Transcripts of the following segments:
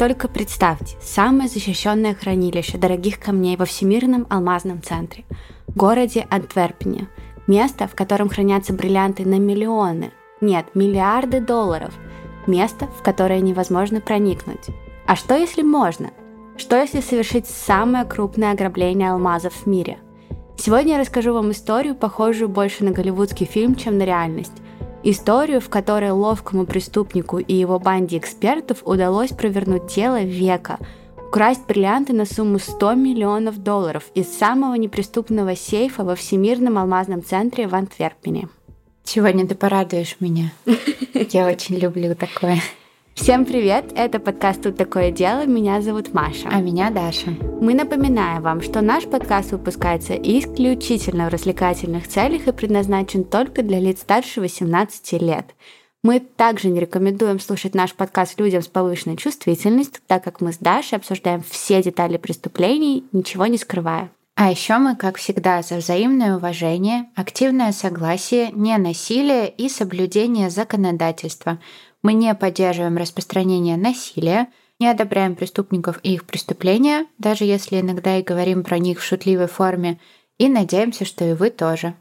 Только представьте, самое защищенное хранилище дорогих камней во Всемирном алмазном центре, городе Антверпене, место, в котором хранятся бриллианты на миллионы, нет, миллиарды долларов, место, в которое невозможно проникнуть. А что если можно? Что если совершить самое крупное ограбление алмазов в мире? Сегодня я расскажу вам историю, похожую больше на голливудский фильм, чем на реальность. Историю, в которой ловкому преступнику и его банде экспертов удалось провернуть дело века, украсть бриллианты на сумму 100 миллионов долларов из самого неприступного сейфа во Всемирном алмазном центре в Антверпене. Сегодня ты порадуешь меня. Я очень люблю такое. Всем привет! Это подкаст «Тут такое дело». Меня зовут Маша. А меня Даша. Мы напоминаем вам, что наш подкаст выпускается исключительно в развлекательных целях и предназначен только для лиц старше 18 лет. Мы также не рекомендуем слушать наш подкаст людям с повышенной чувствительностью, так как мы с Дашей обсуждаем все детали преступлений, ничего не скрывая. А еще мы, как всегда, за взаимное уважение, активное согласие, ненасилие и соблюдение законодательства – мы не поддерживаем распространение насилия, не одобряем преступников и их преступления, даже если иногда и говорим про них в шутливой форме, и надеемся, что и вы тоже.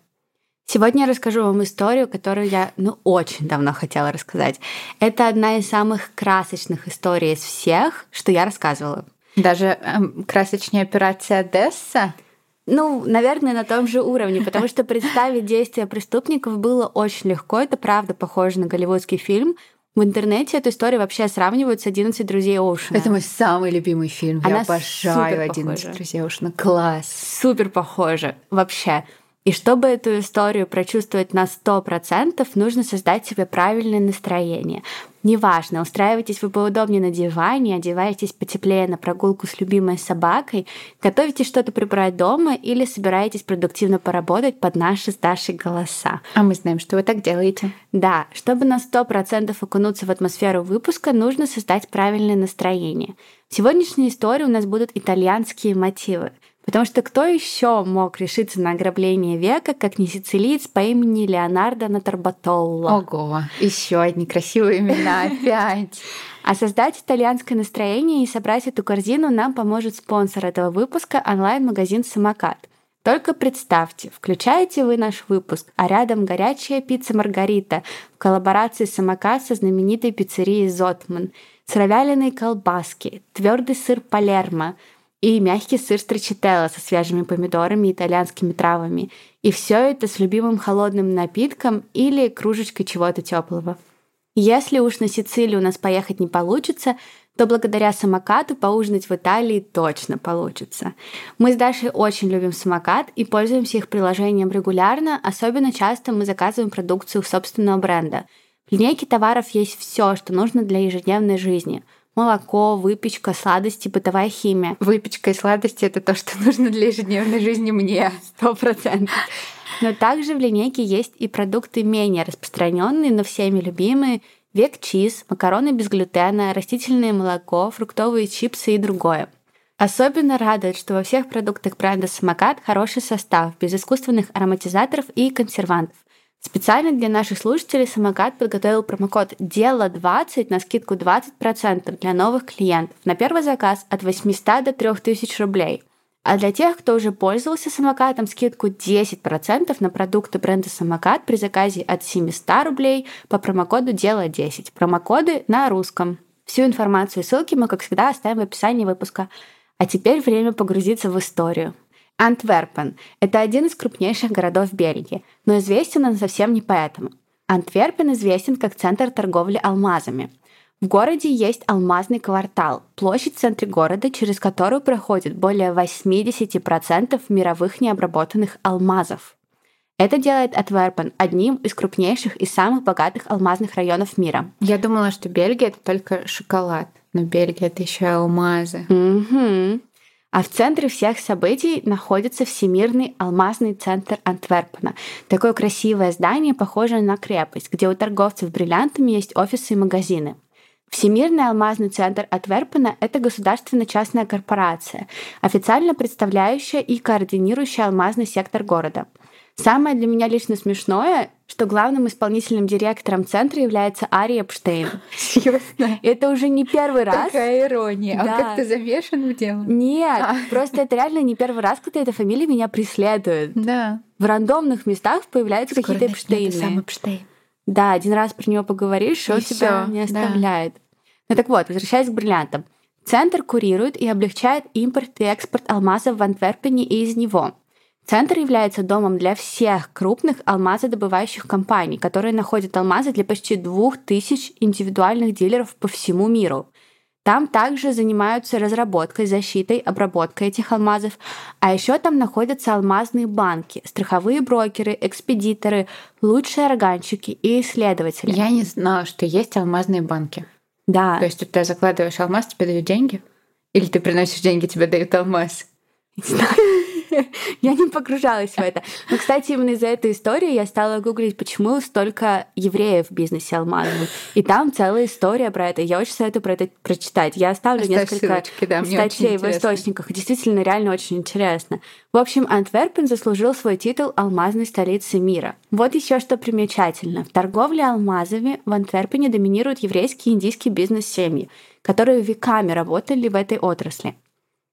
Сегодня я расскажу вам историю, которую я ну, очень давно хотела рассказать. Это одна из самых красочных историй из всех, что я рассказывала. Даже эм, красочнее операция Одесса? Ну, наверное, на том же уровне, потому что представить действия преступников было очень легко. Это правда похоже на голливудский фильм. В интернете эту историю вообще сравнивают с «11 друзей Оушена». Это мой самый любимый фильм. Она Я обожаю «11 друзей Оушена». Класс. Супер похоже. Вообще. И чтобы эту историю прочувствовать на 100%, нужно создать себе правильное настроение. Неважно, устраиваетесь вы поудобнее на диване, одеваетесь потеплее на прогулку с любимой собакой, готовите что-то прибрать дома или собираетесь продуктивно поработать под наши с Дашей голоса. А мы знаем, что вы так делаете. Да, чтобы на 100% окунуться в атмосферу выпуска, нужно создать правильное настроение. В сегодняшней истории у нас будут итальянские мотивы. Потому что кто еще мог решиться на ограбление века, как не сицилиец по имени Леонардо Натарбатолло? Ого, еще одни красивые имена опять. А создать итальянское настроение и собрать эту корзину нам поможет спонсор этого выпуска онлайн-магазин «Самокат». Только представьте, включаете вы наш выпуск, а рядом горячая пицца Маргарита в коллаборации «Самокат» со знаменитой пиццерией «Зотман», сыровяленые колбаски, твердый сыр Палермо – и мягкий сыр строчителло со свежими помидорами и итальянскими травами. И все это с любимым холодным напитком или кружечкой чего-то теплого. Если уж на Сицилию у нас поехать не получится, то благодаря самокату поужинать в Италии точно получится. Мы с Дашей очень любим самокат и пользуемся их приложением регулярно, особенно часто мы заказываем продукцию собственного бренда. В линейке товаров есть все, что нужно для ежедневной жизни – молоко, выпечка, сладости, бытовая химия. Выпечка и сладости — это то, что нужно для ежедневной жизни мне. Сто процентов. Но также в линейке есть и продукты менее распространенные, но всеми любимые. Век чиз, макароны без глютена, растительное молоко, фруктовые чипсы и другое. Особенно радует, что во всех продуктах бренда «Самокат» хороший состав, без искусственных ароматизаторов и консервантов. Специально для наших слушателей самокат подготовил промокод «Дело20» на скидку 20% для новых клиентов на первый заказ от 800 до 3000 рублей. А для тех, кто уже пользовался самокатом, скидку 10% на продукты бренда «Самокат» при заказе от 700 рублей по промокоду «Дело10». Промокоды на русском. Всю информацию и ссылки мы, как всегда, оставим в описании выпуска. А теперь время погрузиться в историю. Антверпен – это один из крупнейших городов Бельгии, но известен он совсем не поэтому. Антверпен известен как центр торговли алмазами. В городе есть алмазный квартал, площадь в центре города, через которую проходит более 80% мировых необработанных алмазов. Это делает Антверпен одним из крупнейших и самых богатых алмазных районов мира. Я думала, что Бельгия это только шоколад, но Бельгия это еще алмазы. Угу. А в центре всех событий находится Всемирный алмазный центр Антверпена. Такое красивое здание, похожее на крепость, где у торговцев бриллиантами есть офисы и магазины. Всемирный алмазный центр Антверпена – это государственно-частная корпорация, официально представляющая и координирующая алмазный сектор города. Самое для меня лично смешное, что главным исполнительным директором центра является Ари Эпштейн. Серьезно? Это уже не первый раз. Какая ирония. Да. А как ты замешан в дело? Нет, А. просто это реально не первый раз, когда эта фамилия меня преследует. Да. В рандомных местах появляются какие-то Эпштейн. Эпштейны. Сам Эпштейн. Да, один раз про него поговоришь, и он тебя не да. оставляет. Ну так вот, возвращаясь к бриллиантам. Центр курирует и облегчает импорт и экспорт алмазов в Антверпене и из него. Центр является домом для всех крупных алмазодобывающих компаний, которые находят алмазы для почти двух тысяч индивидуальных дилеров по всему миру. Там также занимаются разработкой, защитой, обработкой этих алмазов. А еще там находятся алмазные банки, страховые брокеры, экспедиторы, лучшие органщики и исследователи. Я не знала, что есть алмазные банки. Да, То есть ты закладываешь алмаз, тебе дают деньги? Или ты приносишь деньги, тебе дают алмаз? я не погружалась в это. Но, кстати, именно из-за этой истории я стала гуглить, почему столько евреев в бизнесе алмазовых. И там целая история про это. Я очень советую про это прочитать. Я оставлю Оставь несколько ссылочки, да, статей в источниках. Действительно, реально очень интересно. В общем, Антверпен заслужил свой титул алмазной столицы мира. Вот еще что примечательно. В торговле алмазами в Антверпене доминируют еврейские и индийские бизнес-семьи, которые веками работали в этой отрасли.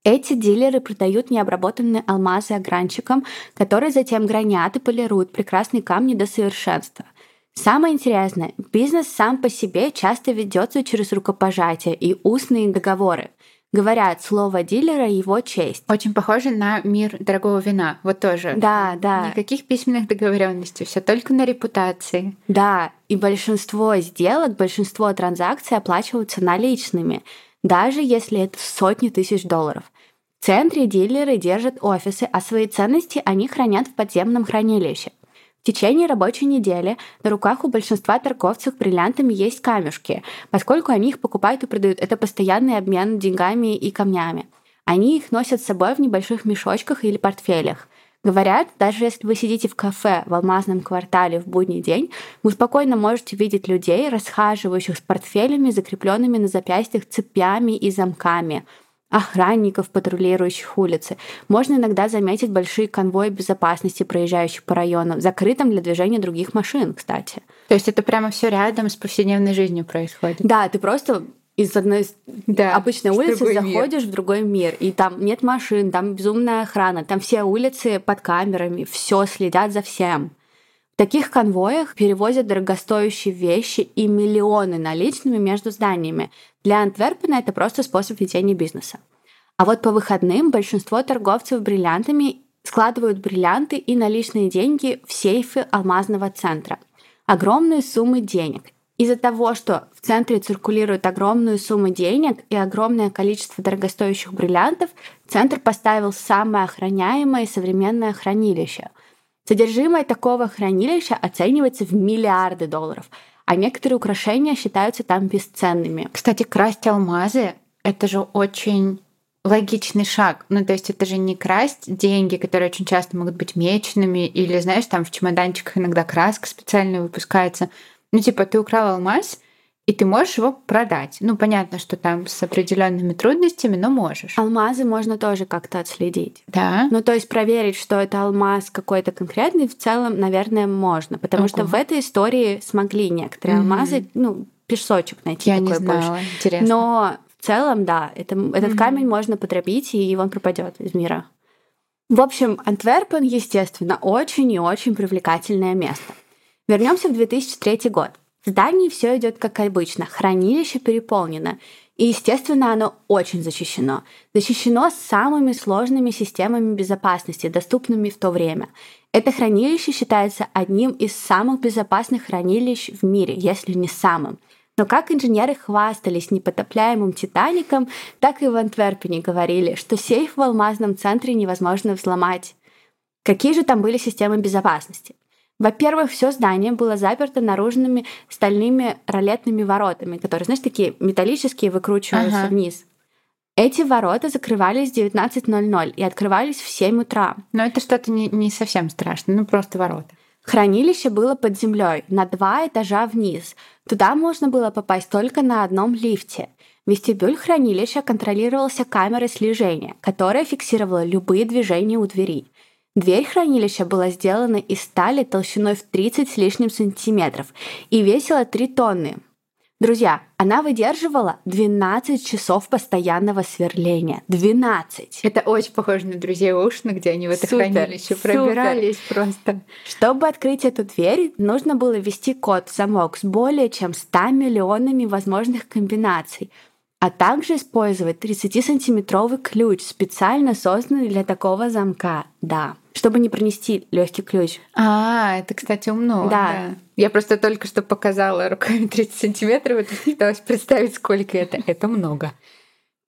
Эти дилеры продают необработанные алмазы огранчикам, которые затем гранят и полируют прекрасные камни до совершенства. Самое интересное, бизнес сам по себе часто ведется через рукопожатие и устные договоры. Говорят, слово дилера — его честь. Очень похоже на мир дорогого вина. Вот тоже. Да, да. Никаких письменных договоренностей, все только на репутации. Да, и большинство сделок, большинство транзакций оплачиваются наличными, даже если это сотни тысяч долларов. В центре дилеры держат офисы, а свои ценности они хранят в подземном хранилище. В течение рабочей недели на руках у большинства торговцев бриллиантами есть камешки, поскольку они их покупают и продают. Это постоянный обмен деньгами и камнями. Они их носят с собой в небольших мешочках или портфелях. Говорят, даже если вы сидите в кафе в алмазном квартале в будний день, вы спокойно можете видеть людей, расхаживающих с портфелями, закрепленными на запястьях цепями и замками, охранников, патрулирующих улицы. Можно иногда заметить большие конвои безопасности, проезжающих по району, закрытым для движения других машин, кстати. То есть это прямо все рядом с повседневной жизнью происходит. Да, ты просто из одной Да, обычной улицы другой мир. заходишь в другой мир, и там нет машин, там безумная охрана, там все улицы под камерами, все следят за всем. Таких конвоях перевозят дорогостоящие вещи и миллионы наличными между зданиями. Для Антверпена это просто способ ведения бизнеса. А вот по выходным большинство торговцев бриллиантами складывают бриллианты и наличные деньги в сейфы алмазного центра. Огромные суммы денег. Из-за того, что в центре циркулируют огромные суммы денег и огромное количество дорогостоящих бриллиантов, центр поставил самое охраняемое современное хранилище. Содержимое такого хранилища оценивается в миллиарды долларов, а некоторые украшения считаются там бесценными. Кстати, красть алмазы — это же очень логичный шаг. Ну, то есть это же не красть деньги, которые очень часто могут быть меченными, или, знаешь, там в чемоданчиках иногда краска специально выпускается. Ну, типа, ты украл алмаз, и ты можешь его продать. Ну, понятно, что там с определенными трудностями, но можешь. Алмазы можно тоже как-то отследить. Да. Ну, то есть проверить, что это алмаз какой-то конкретный, в целом, наверное, можно. Потому что Ого. в этой истории смогли некоторые Мгм. алмазы, ну, песочек найти Я не такой больше. знала. Интересно. Но в целом, да, это, этот Мгм. камень можно подробить, и он пропадет из мира. В общем, Антверпен, естественно, очень и очень привлекательное место. Вернемся в 2003 год. Здании все идет как обычно. Хранилище переполнено. И, естественно, оно очень защищено. Защищено самыми сложными системами безопасности, доступными в то время. Это хранилище считается одним из самых безопасных хранилищ в мире, если не самым. Но как инженеры хвастались непотопляемым Титаником, так и в Антверпене говорили, что сейф в алмазном центре невозможно взломать. Какие же там были системы безопасности? Во-первых, все здание было заперто наружными стальными ролетными воротами, которые, знаешь, такие металлические, выкручиваются Ага. вниз. Эти ворота закрывались в 19.00 и открывались в 7 утра. Но это что-то не, не совсем страшно, ну просто ворота. Хранилище было под землей, на два этажа вниз. Туда можно было попасть только на одном лифте. Вестибюль хранилища контролировался камерой слежения, которая фиксировала любые движения у двери. Дверь хранилища была сделана из стали толщиной в 30 с лишним сантиметров и весила 3 тонны. Друзья, она выдерживала 12 часов постоянного сверления. 12! Это очень похоже на друзей Оушена, где они в это супер, хранилище пробирались супер. просто. Чтобы открыть эту дверь, нужно было ввести код в замок с более чем 100 миллионами возможных комбинаций – а также использовать 30-сантиметровый ключ, специально созданный для такого замка. Да, чтобы не пронести легкий ключ. А, это, кстати, умно. Да. да. Я просто только что показала руками 30 сантиметров, и пыталась представить, сколько это. Это много.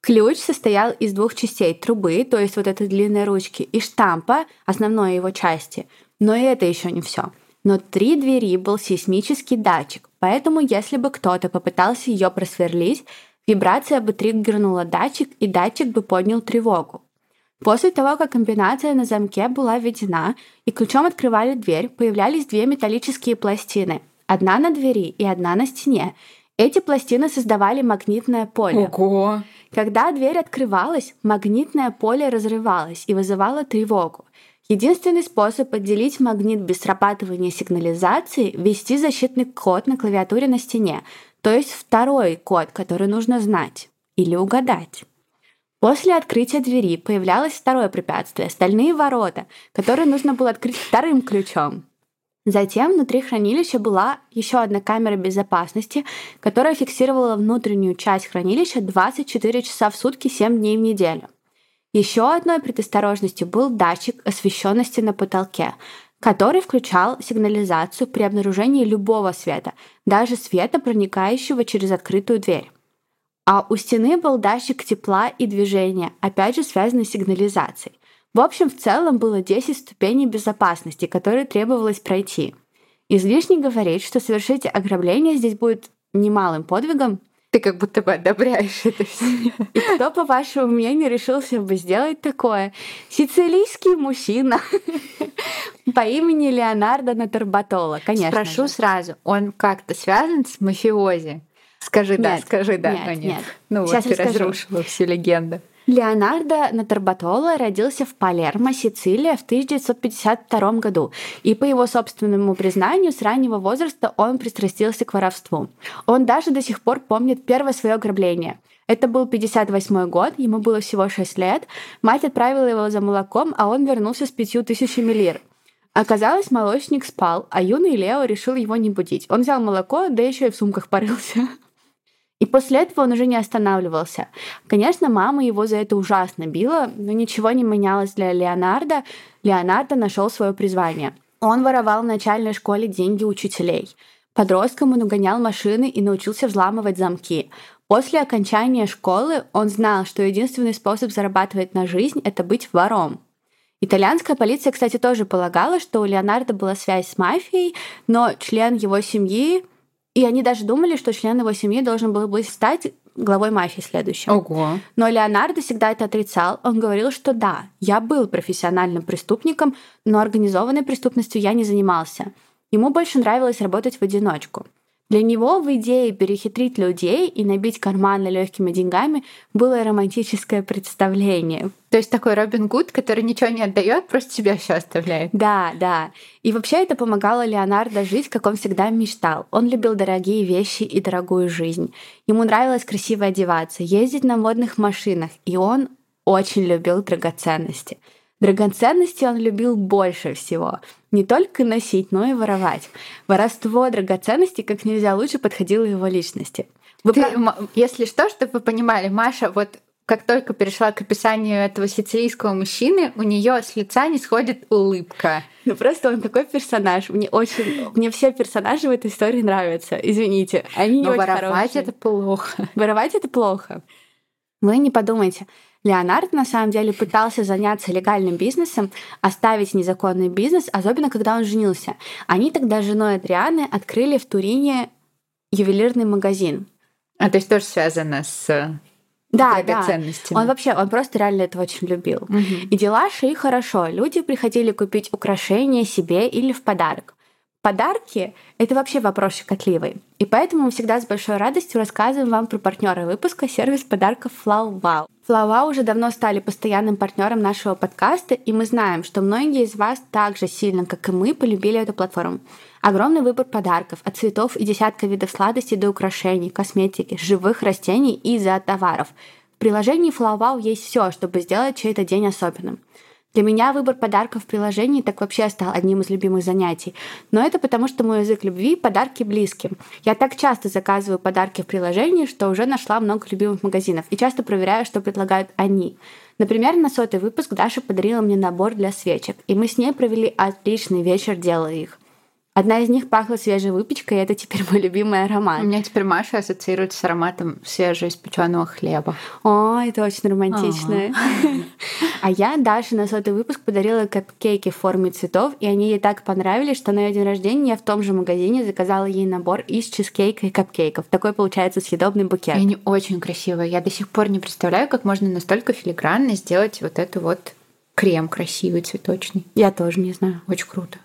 Ключ состоял из двух частей трубы, то есть вот этой длинной ручки, и штампа, основной его части. Но и это еще не все. Внутри двери был сейсмический датчик, поэтому если бы кто-то попытался ее просверлить, Вибрация бы триггернула датчик, и датчик бы поднял тревогу. После того, как комбинация на замке была введена и ключом открывали дверь, появлялись две металлические пластины. Одна на двери и одна на стене. Эти пластины создавали магнитное поле. Ого! Когда дверь открывалась, магнитное поле разрывалось и вызывало тревогу. Единственный способ отделить магнит без срабатывания сигнализации – ввести защитный код на клавиатуре на стене, то есть второй код, который нужно знать или угадать. После открытия двери появлялось второе препятствие – стальные ворота, которые нужно было открыть вторым ключом. Затем внутри хранилища была еще одна камера безопасности, которая фиксировала внутреннюю часть хранилища 24 часа в сутки 7 дней в неделю. Еще одной предосторожностью был датчик освещенности на потолке, который включал сигнализацию при обнаружении любого света, даже света, проникающего через открытую дверь. А у стены был датчик тепла и движения, опять же связанный с сигнализацией. В общем, в целом было 10 ступеней безопасности, которые требовалось пройти. Излишне говорить, что совершить ограбление здесь будет немалым подвигом, ты как будто бы одобряешь это все. И кто, по вашему мнению, решился бы сделать такое? Сицилийский мужчина по имени Леонардо Натербатола, конечно. Спрошу же. сразу, он как-то связан с мафиози? Скажи нет, да, скажи да, нет, нет. нет. Ну Сейчас вот ты разрушила всю легенду. Леонардо Натербатола родился в Палермо, Сицилия в 1952 году, и по его собственному признанию, с раннего возраста он пристрастился к воровству. Он даже до сих пор помнит первое свое ограбление. Это был 58 год, ему было всего 6 лет. Мать отправила его за молоком, а он вернулся с пятью тысячами лир. Оказалось, молочник спал, а юный Лео решил его не будить. Он взял молоко, да еще и в сумках порылся. И после этого он уже не останавливался. Конечно, мама его за это ужасно била, но ничего не менялось для Леонардо. Леонардо нашел свое призвание. Он воровал в начальной школе деньги учителей. Подростком он угонял машины и научился взламывать замки. После окончания школы он знал, что единственный способ зарабатывать на жизнь – это быть вором. Итальянская полиция, кстати, тоже полагала, что у Леонардо была связь с мафией, но член его семьи и они даже думали, что член его семьи должен был бы стать главой мафии следующим. Ого. Но Леонардо всегда это отрицал. Он говорил, что да, я был профессиональным преступником, но организованной преступностью я не занимался. Ему больше нравилось работать в одиночку. Для него в идее перехитрить людей и набить карманы легкими деньгами было романтическое представление. То есть такой Робин Гуд, который ничего не отдает, просто себя все оставляет. Да, да. И вообще это помогало Леонардо жить, как он всегда мечтал. Он любил дорогие вещи и дорогую жизнь. Ему нравилось красиво одеваться, ездить на модных машинах, и он очень любил драгоценности. Драгоценности он любил больше всего. Не только носить, но и воровать. Воровство драгоценностей как нельзя лучше подходило его личности. Вы Ты, про... Если что, чтобы вы понимали, Маша, вот как только перешла к описанию этого сицилийского мужчины, у нее с лица не сходит улыбка. Ну просто он такой персонаж. Мне очень, мне все персонажи в этой истории нравятся. Извините, они Но не воровать очень хорошие. это плохо. Воровать это плохо. Вы не подумайте. Леонард на самом деле пытался заняться легальным бизнесом, оставить незаконный бизнес, особенно когда он женился. Они тогда с женой Адрианы открыли в Турине ювелирный магазин. А то есть тоже связано с да, да. Он вообще, он просто реально это очень любил. Угу. И дела шли хорошо. Люди приходили купить украшения себе или в подарок. Подарки — это вообще вопрос щекотливый. И поэтому мы всегда с большой радостью рассказываем вам про партнера выпуска сервис подарков FlowWow. Флава уже давно стали постоянным партнером нашего подкаста, и мы знаем, что многие из вас так же сильно, как и мы, полюбили эту платформу. Огромный выбор подарков, от цветов и десятка видов сладостей до украшений, косметики, живых растений и зоотоваров. В приложении FlowWow есть все, чтобы сделать чей-то день особенным. Для меня выбор подарков в приложении так вообще стал одним из любимых занятий. Но это потому, что мой язык любви — подарки близким. Я так часто заказываю подарки в приложении, что уже нашла много любимых магазинов и часто проверяю, что предлагают они. Например, на сотый выпуск Даша подарила мне набор для свечек, и мы с ней провели отличный вечер, делая их. Одна из них пахла свежей выпечкой, и это теперь мой любимый аромат. У меня теперь Маша ассоциируется с ароматом свежеиспеченного хлеба. О, это очень романтично. А я Даше на сотый выпуск подарила капкейки в форме цветов, и они ей так понравились, что на ее день рождения я в том же магазине заказала ей набор из чизкейка и капкейков. Такой получается съедобный букет. И они очень красивые. Я до сих пор не представляю, как можно настолько филигранно сделать вот эту вот крем красивый, цветочный. Я тоже не знаю. Очень круто.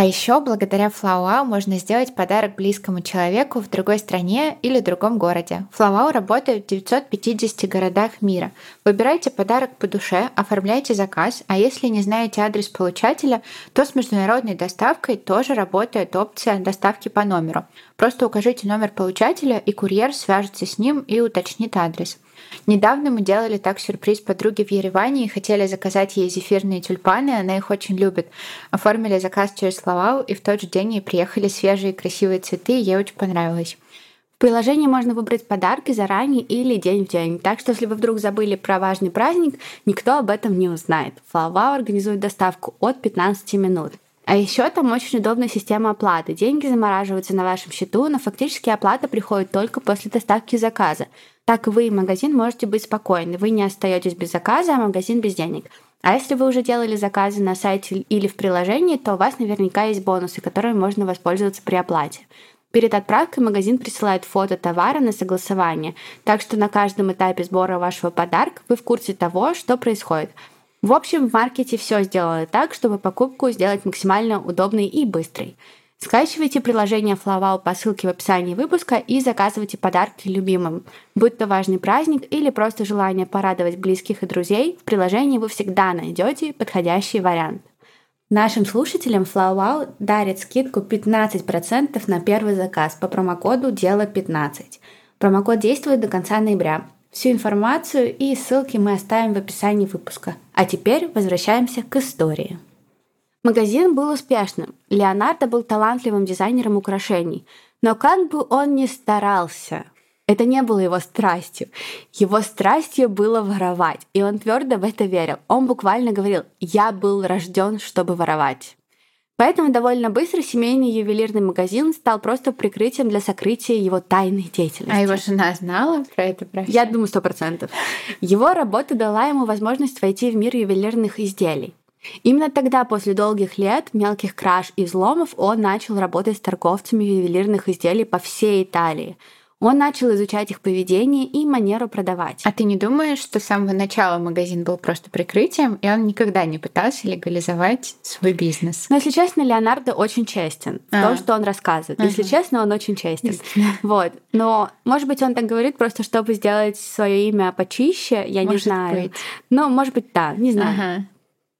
А еще благодаря Флауау можно сделать подарок близкому человеку в другой стране или другом городе. Флауау работает в 950 городах мира. Выбирайте подарок по душе, оформляйте заказ, а если не знаете адрес получателя, то с международной доставкой тоже работает опция доставки по номеру. Просто укажите номер получателя, и курьер свяжется с ним и уточнит адрес. Недавно мы делали так сюрприз подруге в Ереване и хотели заказать ей зефирные тюльпаны, она их очень любит. Оформили заказ через Славау, и в тот же день ей приехали свежие красивые цветы, и ей очень понравилось. В приложении можно выбрать подарки заранее или день в день. Так что, если вы вдруг забыли про важный праздник, никто об этом не узнает. Флавау организует доставку от 15 минут. А еще там очень удобная система оплаты. Деньги замораживаются на вашем счету, но фактически оплата приходит только после доставки заказа. Так вы и магазин можете быть спокойны. Вы не остаетесь без заказа, а магазин без денег. А если вы уже делали заказы на сайте или в приложении, то у вас наверняка есть бонусы, которыми можно воспользоваться при оплате. Перед отправкой магазин присылает фото товара на согласование, так что на каждом этапе сбора вашего подарка вы в курсе того, что происходит. В общем, в маркете все сделано так, чтобы покупку сделать максимально удобной и быстрой. Скачивайте приложение Flowwow по ссылке в описании выпуска и заказывайте подарки любимым. Будь то важный праздник или просто желание порадовать близких и друзей, в приложении вы всегда найдете подходящий вариант. Нашим слушателям FlowWow дарит скидку 15% на первый заказ по промокоду «Дело15». Промокод действует до конца ноября. Всю информацию и ссылки мы оставим в описании выпуска. А теперь возвращаемся к истории. Магазин был успешным. Леонардо был талантливым дизайнером украшений. Но как бы он ни старался, это не было его страстью. Его страстью было воровать, и он твердо в это верил. Он буквально говорил «Я был рожден, чтобы воровать». Поэтому довольно быстро семейный ювелирный магазин стал просто прикрытием для сокрытия его тайной деятельности. А его жена знала про это? Проще? Я думаю, сто процентов. Его работа дала ему возможность войти в мир ювелирных изделий. Именно тогда, после долгих лет мелких краж и взломов, он начал работать с торговцами ювелирных изделий по всей Италии. Он начал изучать их поведение и манеру продавать. А ты не думаешь, что с самого начала магазин был просто прикрытием, и он никогда не пытался легализовать свой бизнес? Но, если честно, Леонардо очень честен в а. том, что он рассказывает. Если честно, он очень честен. Вот. Но, может быть, он так говорит просто, чтобы сделать свое имя почище, я может не знаю. Быть. Но, может быть, да, не знаю. Ага.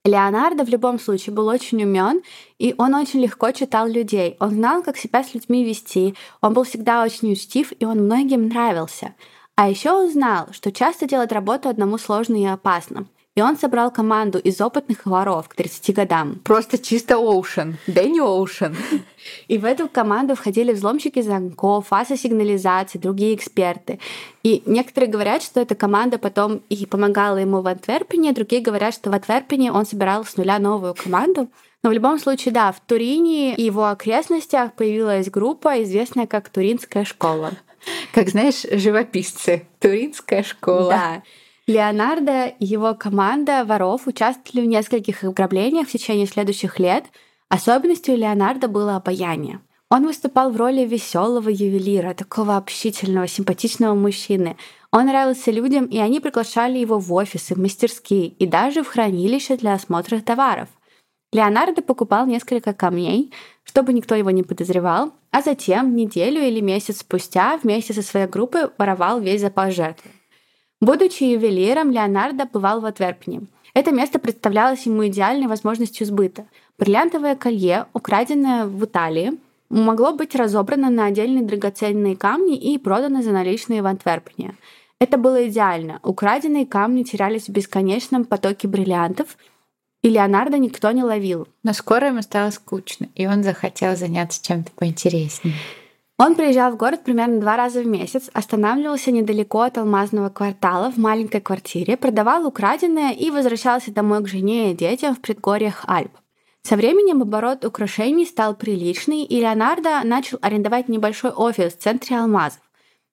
Леонардо в любом случае был очень умен, и он очень легко читал людей. Он знал, как себя с людьми вести, он был всегда очень учтив, и он многим нравился. А еще он знал, что часто делать работу одному сложно и опасно. И он собрал команду из опытных воров к 30 годам. Просто чисто Оушен. Дэнни Оушен. И в эту команду входили взломщики замков, фаза сигнализации, другие эксперты. И некоторые говорят, что эта команда потом и помогала ему в Антверпене, другие говорят, что в Антверпене он собирал с нуля новую команду. Но в любом случае, да, в Турине и его окрестностях появилась группа, известная как Туринская школа. Как знаешь, живописцы. Туринская школа. Да. Леонардо и его команда воров участвовали в нескольких ограблениях в течение следующих лет. Особенностью Леонардо было обаяние. Он выступал в роли веселого ювелира, такого общительного, симпатичного мужчины. Он нравился людям, и они приглашали его в офисы, в мастерские и даже в хранилище для осмотра товаров. Леонардо покупал несколько камней, чтобы никто его не подозревал, а затем неделю или месяц спустя вместе со своей группой воровал весь запас жертвы. Будучи ювелиром, Леонардо бывал в Антверпене. Это место представлялось ему идеальной возможностью сбыта. Бриллиантовое колье, украденное в Италии, могло быть разобрано на отдельные драгоценные камни и продано за наличные в Антверпене. Это было идеально. Украденные камни терялись в бесконечном потоке бриллиантов, и Леонардо никто не ловил. Но скоро ему стало скучно, и он захотел заняться чем-то поинтереснее. Он приезжал в город примерно два раза в месяц, останавливался недалеко от алмазного квартала в маленькой квартире, продавал украденное и возвращался домой к жене и детям в предгорьях Альп. Со временем оборот украшений стал приличный, и Леонардо начал арендовать небольшой офис в центре алмазов.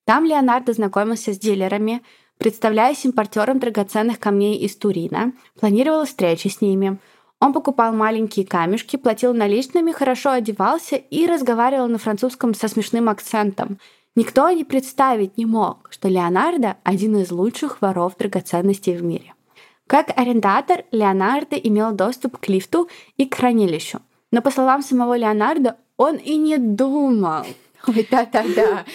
Там Леонардо знакомился с дилерами, представляясь импортером драгоценных камней из Турина, планировал встречи с ними. Он покупал маленькие камешки, платил наличными, хорошо одевался и разговаривал на французском со смешным акцентом. Никто не представить не мог, что Леонардо – один из лучших воров драгоценностей в мире. Как арендатор, Леонардо имел доступ к лифту и к хранилищу. Но, по словам самого Леонардо, он и не думал, да-да-да.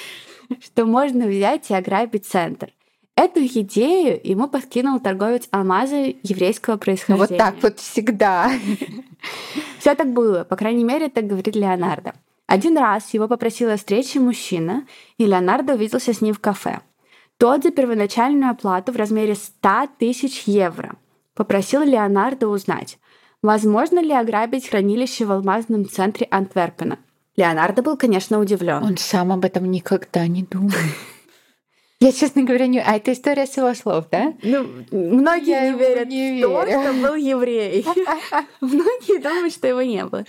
что можно взять и ограбить центр. Эту идею ему подкинул торговец алмазы еврейского происхождения. Вот так вот всегда. Все так было, по крайней мере, так говорит Леонардо. Один раз его попросила встречи мужчина, и Леонардо увиделся с ним в кафе. Тот за первоначальную оплату в размере 100 тысяч евро попросил Леонардо узнать, возможно ли ограбить хранилище в алмазном центре Антверпена. Леонардо был, конечно, удивлен. Он сам об этом никогда не думал. Я, честно говоря, не... А это история с его слов, да? Ну, многие Я не верят не в то, верю. что был еврей. Многие думают, что его не было.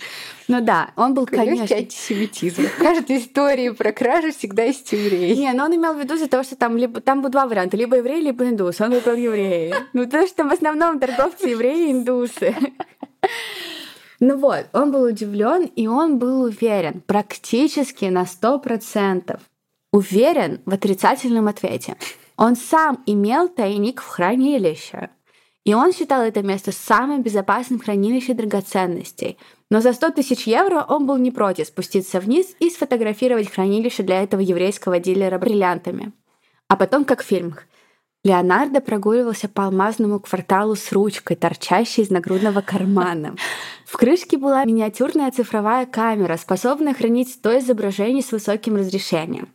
Ну да, он был, Конечно. антисемитизм. В каждой истории про кражу всегда есть еврей. Не, но он имел в виду из-за того, что там, либо, там было два варианта, либо еврей, либо индус. Он выбрал евреи. Ну, потому что там в основном торговцы евреи и индусы. Ну вот, он был удивлен, и он был уверен практически на сто процентов. Уверен в отрицательном ответе. Он сам имел тайник в хранилище. И он считал это место самым безопасным хранилищем драгоценностей. Но за 100 тысяч евро он был не против спуститься вниз и сфотографировать хранилище для этого еврейского дилера бриллиантами. А потом, как в фильмах, Леонардо прогуливался по алмазному кварталу с ручкой, торчащей из нагрудного кармана. В крышке была миниатюрная цифровая камера, способная хранить 100 изображений с высоким разрешением.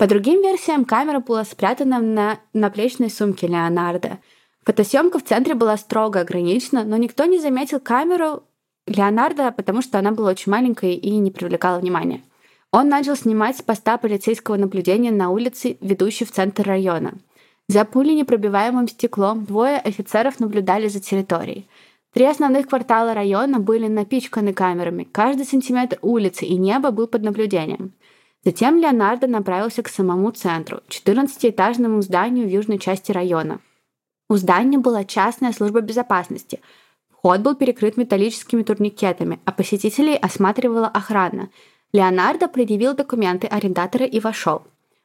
По другим версиям, камера была спрятана на наплечной сумке Леонардо. Фотосъемка в центре была строго ограничена, но никто не заметил камеру Леонардо, потому что она была очень маленькой и не привлекала внимания. Он начал снимать с поста полицейского наблюдения на улице, ведущей в центр района. За пуленепробиваемым стеклом двое офицеров наблюдали за территорией. Три основных квартала района были напичканы камерами. Каждый сантиметр улицы и неба был под наблюдением. Затем Леонардо направился к самому центру, 14-этажному зданию в южной части района. У здания была частная служба безопасности. Вход был перекрыт металлическими турникетами, а посетителей осматривала охрана. Леонардо предъявил документы арендатора и вошел.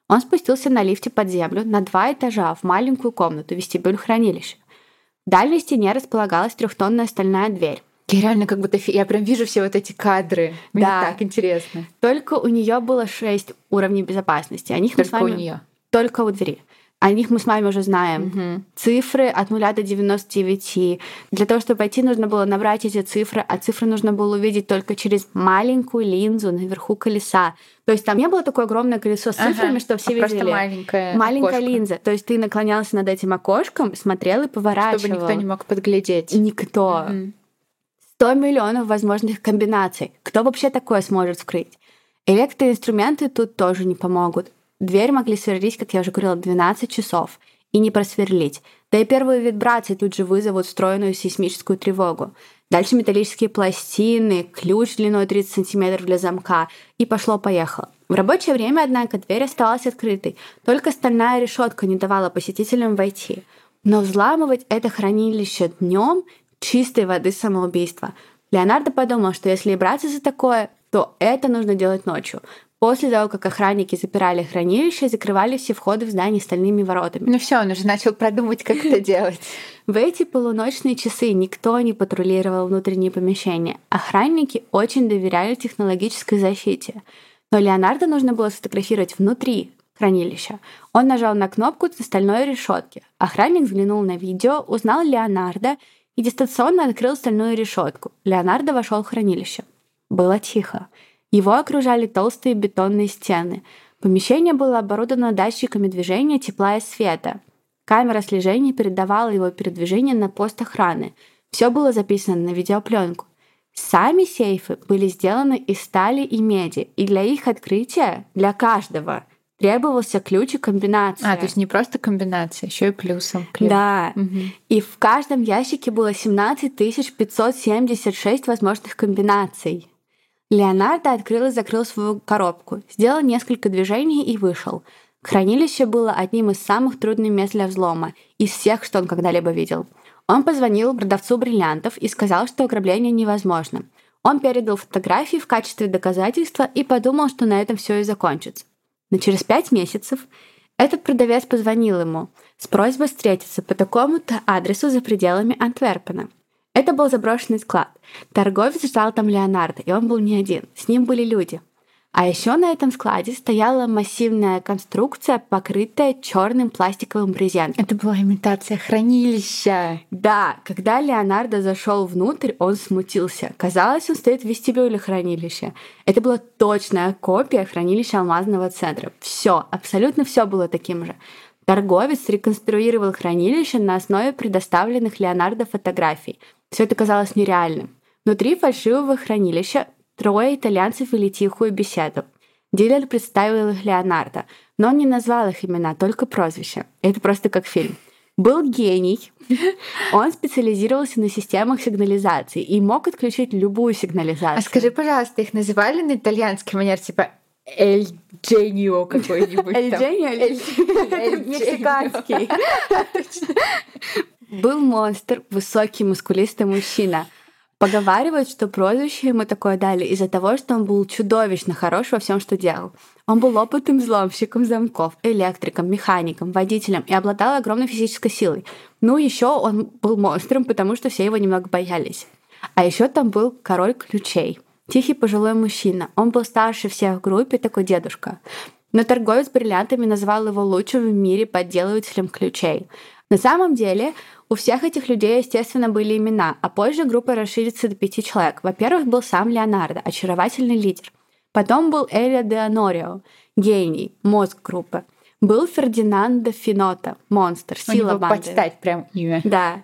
Он спустился на лифте под землю на два этажа в маленькую комнату, вестибюль хранилища. В дальней стене располагалась трехтонная стальная дверь. Я реально как будто... Я прям вижу все вот эти кадры. Мне Да. так интересно. Только у нее было шесть уровней безопасности. О них мы с Только у вами... нее. Только у двери. О них мы с вами уже знаем. Цифры от 0 до 99. Для того, чтобы пойти, нужно было набрать эти цифры, а цифры нужно было увидеть только через маленькую линзу наверху колеса. То есть там не было такое огромное колесо с цифрами, что все а видели. Просто маленькая Маленькая окошко, линза. То есть ты наклонялся над этим окошком, смотрел и поворачивал. Чтобы никто не мог подглядеть. Никто. Мгм. 100 миллионов возможных комбинаций. Кто вообще такое сможет вскрыть? Электроинструменты тут тоже не помогут. Дверь могли сверлить, как я уже говорила, 12 часов и не просверлить. Да и первые вибрации тут же вызовут встроенную сейсмическую тревогу. Дальше металлические пластины, ключ длиной 30 сантиметров для замка. И пошло-поехало. В рабочее время, однако, дверь оставалась открытой. Только стальная решетка не давала посетителям войти. Но взламывать это хранилище днем чистой воды самоубийство. Леонардо подумал, что если браться за такое, то это нужно делать ночью. После того, как охранники запирали хранилище, закрывали все входы в здание стальными воротами. Ну все, он уже начал продумывать, как это делать. В эти полуночные часы никто не патрулировал внутренние помещения. Охранники очень доверяли технологической защите. Но Леонардо нужно было сфотографировать внутри, хранилища. Он нажал на кнопку на стальной решетке. Охранник взглянул на видео, узнал Леонардо и дистанционно открыл стальную решетку. Леонардо вошел в хранилище. Было тихо. Его окружали толстые бетонные стены. Помещение было оборудовано датчиками движения тепла и света. Камера слежения передавала его передвижение на пост охраны. Все было записано на видеопленку. Сами сейфы были сделаны из стали и меди, и для их открытия, для каждого, требовался ключ и комбинация. А, то есть не просто комбинация, еще и плюсом. Ключ. Да. Угу. И в каждом ящике было 17 576 возможных комбинаций. Леонардо открыл и закрыл свою коробку, сделал несколько движений и вышел. Хранилище было одним из самых трудных мест для взлома из всех, что он когда-либо видел. Он позвонил продавцу бриллиантов и сказал, что ограбление невозможно. Он передал фотографии в качестве доказательства и подумал, что на этом все и закончится. Но через пять месяцев этот продавец позвонил ему с просьбой встретиться по такому-то адресу за пределами Антверпена. Это был заброшенный склад. Торговец ждал там Леонардо, и он был не один. С ним были люди. А еще на этом складе стояла массивная конструкция, покрытая черным пластиковым брезентом. Это была имитация хранилища. Да, когда Леонардо зашел внутрь, он смутился. Казалось, он стоит в вестибюле хранилища. Это была точная копия хранилища алмазного центра. Все, абсолютно все было таким же. Торговец реконструировал хранилище на основе предоставленных Леонардо фотографий. Все это казалось нереальным. Внутри фальшивого хранилища Трое итальянцев вели тихую беседу. Дилер представил их Леонардо, но он не назвал их имена, только прозвища. Это просто как фильм. Был гений. Он специализировался на системах сигнализации и мог отключить любую сигнализацию. А скажи, пожалуйста, их называли на итальянский манер, типа Эль Дженио какой-нибудь. Эль Дженио? Мексиканский. Был монстр, высокий, мускулистый мужчина. Поговаривают, что прозвище ему такое дали из-за того, что он был чудовищно хорош во всем, что делал. Он был опытным взломщиком замков, электриком, механиком, водителем и обладал огромной физической силой. Ну, еще он был монстром, потому что все его немного боялись. А еще там был король ключей. Тихий пожилой мужчина. Он был старше всех в группе, такой дедушка. Но торговец бриллиантами назвал его лучшим в мире подделывателем ключей. На самом деле, у всех этих людей, естественно, были имена, а позже группа расширится до пяти человек. Во-первых, был сам Леонардо, очаровательный лидер. Потом был Элия де Анорио, гений, мозг группы. Был Фердинандо Финота, монстр, сила У него банды. подстать прям имя. Да,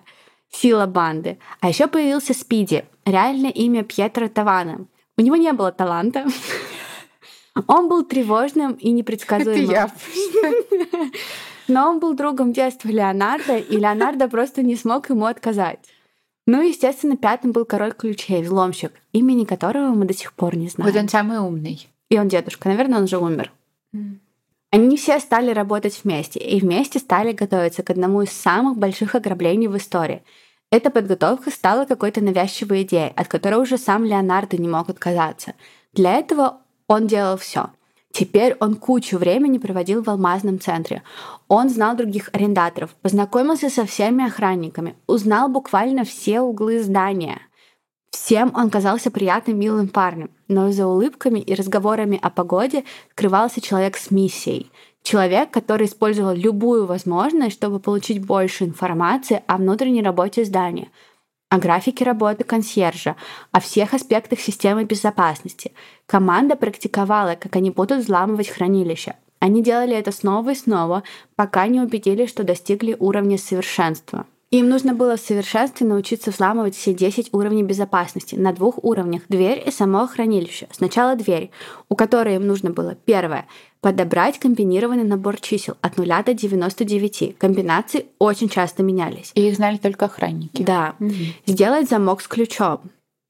сила банды. А еще появился Спиди, реальное имя Пьетро Тавана. У него не было таланта. Он был тревожным и непредсказуемым. Это я. Но он был другом детства Леонардо, и Леонардо просто не смог ему отказать. Ну и, естественно, пятым был король ключей, взломщик, имени которого мы до сих пор не знаем. Вот он самый умный. И он дедушка. Наверное, он же умер. Mm. Они все стали работать вместе, и вместе стали готовиться к одному из самых больших ограблений в истории. Эта подготовка стала какой-то навязчивой идеей, от которой уже сам Леонардо не мог отказаться. Для этого он делал все. Теперь он кучу времени проводил в алмазном центре. Он знал других арендаторов, познакомился со всеми охранниками, узнал буквально все углы здания. Всем он казался приятным, милым парнем, но за улыбками и разговорами о погоде скрывался человек с миссией. Человек, который использовал любую возможность, чтобы получить больше информации о внутренней работе здания – о графике работы консьержа, о всех аспектах системы безопасности. Команда практиковала, как они будут взламывать хранилище. Они делали это снова и снова, пока не убедились, что достигли уровня совершенства. Им нужно было в совершенстве научиться взламывать все 10 уровней безопасности на двух уровнях – дверь и само хранилище. Сначала дверь, у которой им нужно было первое – подобрать комбинированный набор чисел от 0 до 99. Комбинации очень часто менялись. И их знали только охранники. Да. Угу. Сделать замок с ключом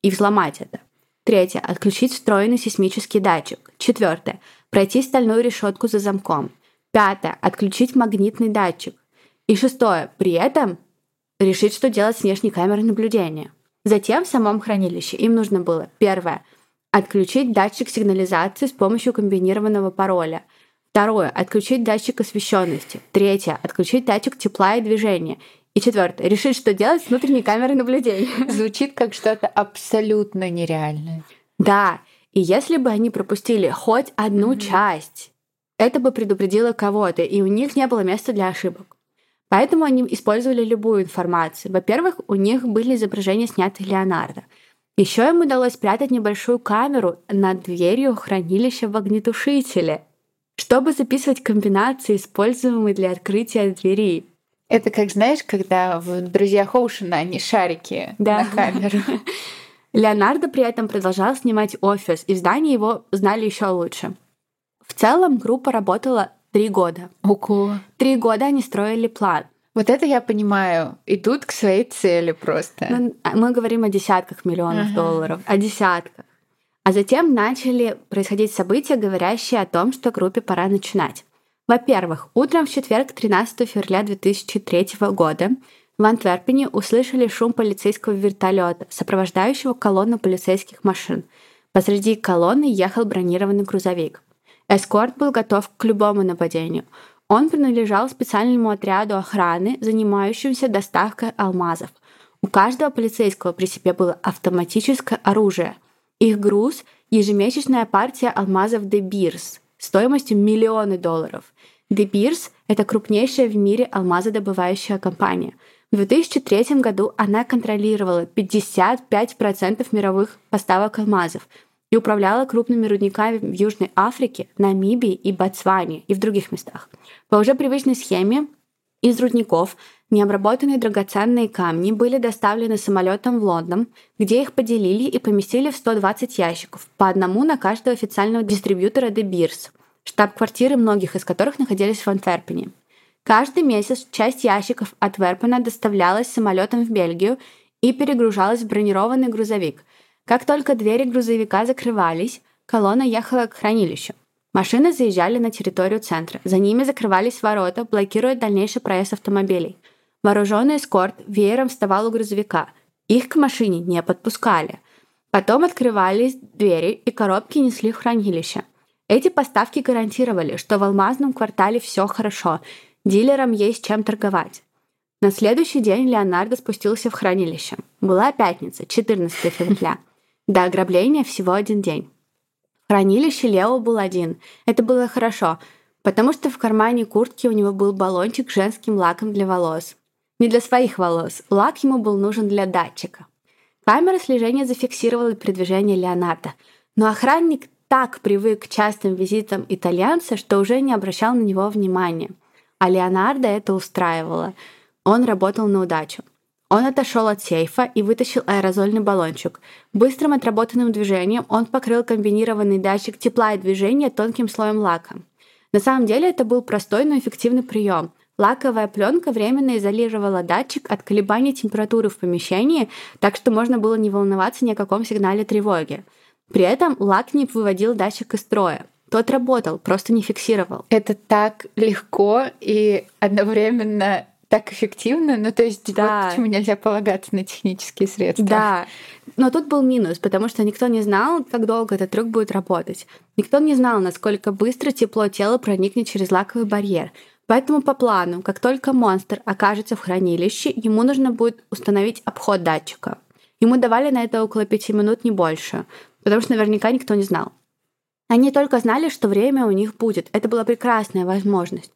и взломать это. Третье – отключить встроенный сейсмический датчик. Четвертое – пройти стальную решетку за замком. Пятое – отключить магнитный датчик. И шестое – при этом решить, что делать с внешней камерой наблюдения. Затем в самом хранилище им нужно было первое – отключить датчик сигнализации с помощью комбинированного пароля. Второе – отключить датчик освещенности. Третье – отключить датчик тепла и движения. И четвертое – решить, что делать с внутренней камерой наблюдения. Звучит как что-то абсолютно нереальное. Да, и если бы они пропустили хоть одну mm-hmm. часть это бы предупредило кого-то, и у них не было места для ошибок. Поэтому они использовали любую информацию. Во-первых, у них были изображения, снятые Леонардо. Еще им удалось спрятать небольшую камеру над дверью хранилища в огнетушителе, чтобы записывать комбинации, используемые для открытия двери. Это как, знаешь, когда в «Друзьях Оушена» они шарики да. на камеру. Леонардо при этом продолжал снимать офис, и в здании его знали еще лучше. В целом группа работала три года. Ого. Три года они строили план. Вот это я понимаю. Идут к своей цели просто. Ну, а мы говорим о десятках миллионов ага. долларов, о десятках. А затем начали происходить события, говорящие о том, что группе пора начинать. Во-первых, утром в четверг, 13 февраля 2003 года, в Антверпене услышали шум полицейского вертолета, сопровождающего колонну полицейских машин. Посреди колонны ехал бронированный грузовик. Эскорт был готов к любому нападению. Он принадлежал специальному отряду охраны, занимающемуся доставкой алмазов. У каждого полицейского при себе было автоматическое оружие. Их груз – ежемесячная партия алмазов De Beers стоимостью миллионы долларов. De Beers – это крупнейшая в мире алмазодобывающая компания. В 2003 году она контролировала 55% мировых поставок алмазов и управляла крупными рудниками в Южной Африке, Намибии и Ботсване и в других местах. По уже привычной схеме из рудников необработанные драгоценные камни были доставлены самолетом в Лондон, где их поделили и поместили в 120 ящиков, по одному на каждого официального дистрибьютора De Beers, штаб-квартиры многих из которых находились в Антверпене. Каждый месяц часть ящиков от Верпена доставлялась самолетом в Бельгию и перегружалась в бронированный грузовик. Как только двери грузовика закрывались, колонна ехала к хранилищу. Машины заезжали на территорию центра. За ними закрывались ворота, блокируя дальнейший проезд автомобилей. Вооруженный эскорт веером вставал у грузовика. Их к машине не подпускали. Потом открывались двери и коробки несли в хранилище. Эти поставки гарантировали, что в алмазном квартале все хорошо, Дилерам есть чем торговать. На следующий день Леонардо спустился в хранилище. Была пятница, 14 февраля. До ограбления всего один день. Хранилище Лео был один. Это было хорошо, потому что в кармане куртки у него был баллончик с женским лаком для волос. Не для своих волос. Лак ему был нужен для датчика. Камера слежения зафиксировала передвижение Леонардо. Но охранник так привык к частым визитам итальянца, что уже не обращал на него внимания. А Леонардо это устраивало. Он работал на удачу. Он отошел от сейфа и вытащил аэрозольный баллончик. Быстрым отработанным движением он покрыл комбинированный датчик тепла и движения тонким слоем лака. На самом деле это был простой, но эффективный прием. Лаковая пленка временно изолировала датчик от колебаний температуры в помещении, так что можно было не волноваться ни о каком сигнале тревоги. При этом лак не выводил датчик из строя. Тот работал, просто не фиксировал. Это так легко и одновременно так эффективно. Ну, то есть, да. вот почему нельзя полагаться на технические средства. Да. Но тут был минус, потому что никто не знал, как долго этот трюк будет работать. Никто не знал, насколько быстро тепло тела проникнет через лаковый барьер. Поэтому по плану, как только монстр окажется в хранилище, ему нужно будет установить обход датчика. Ему давали на это около пяти минут, не больше, потому что наверняка никто не знал. Они только знали, что время у них будет. Это была прекрасная возможность.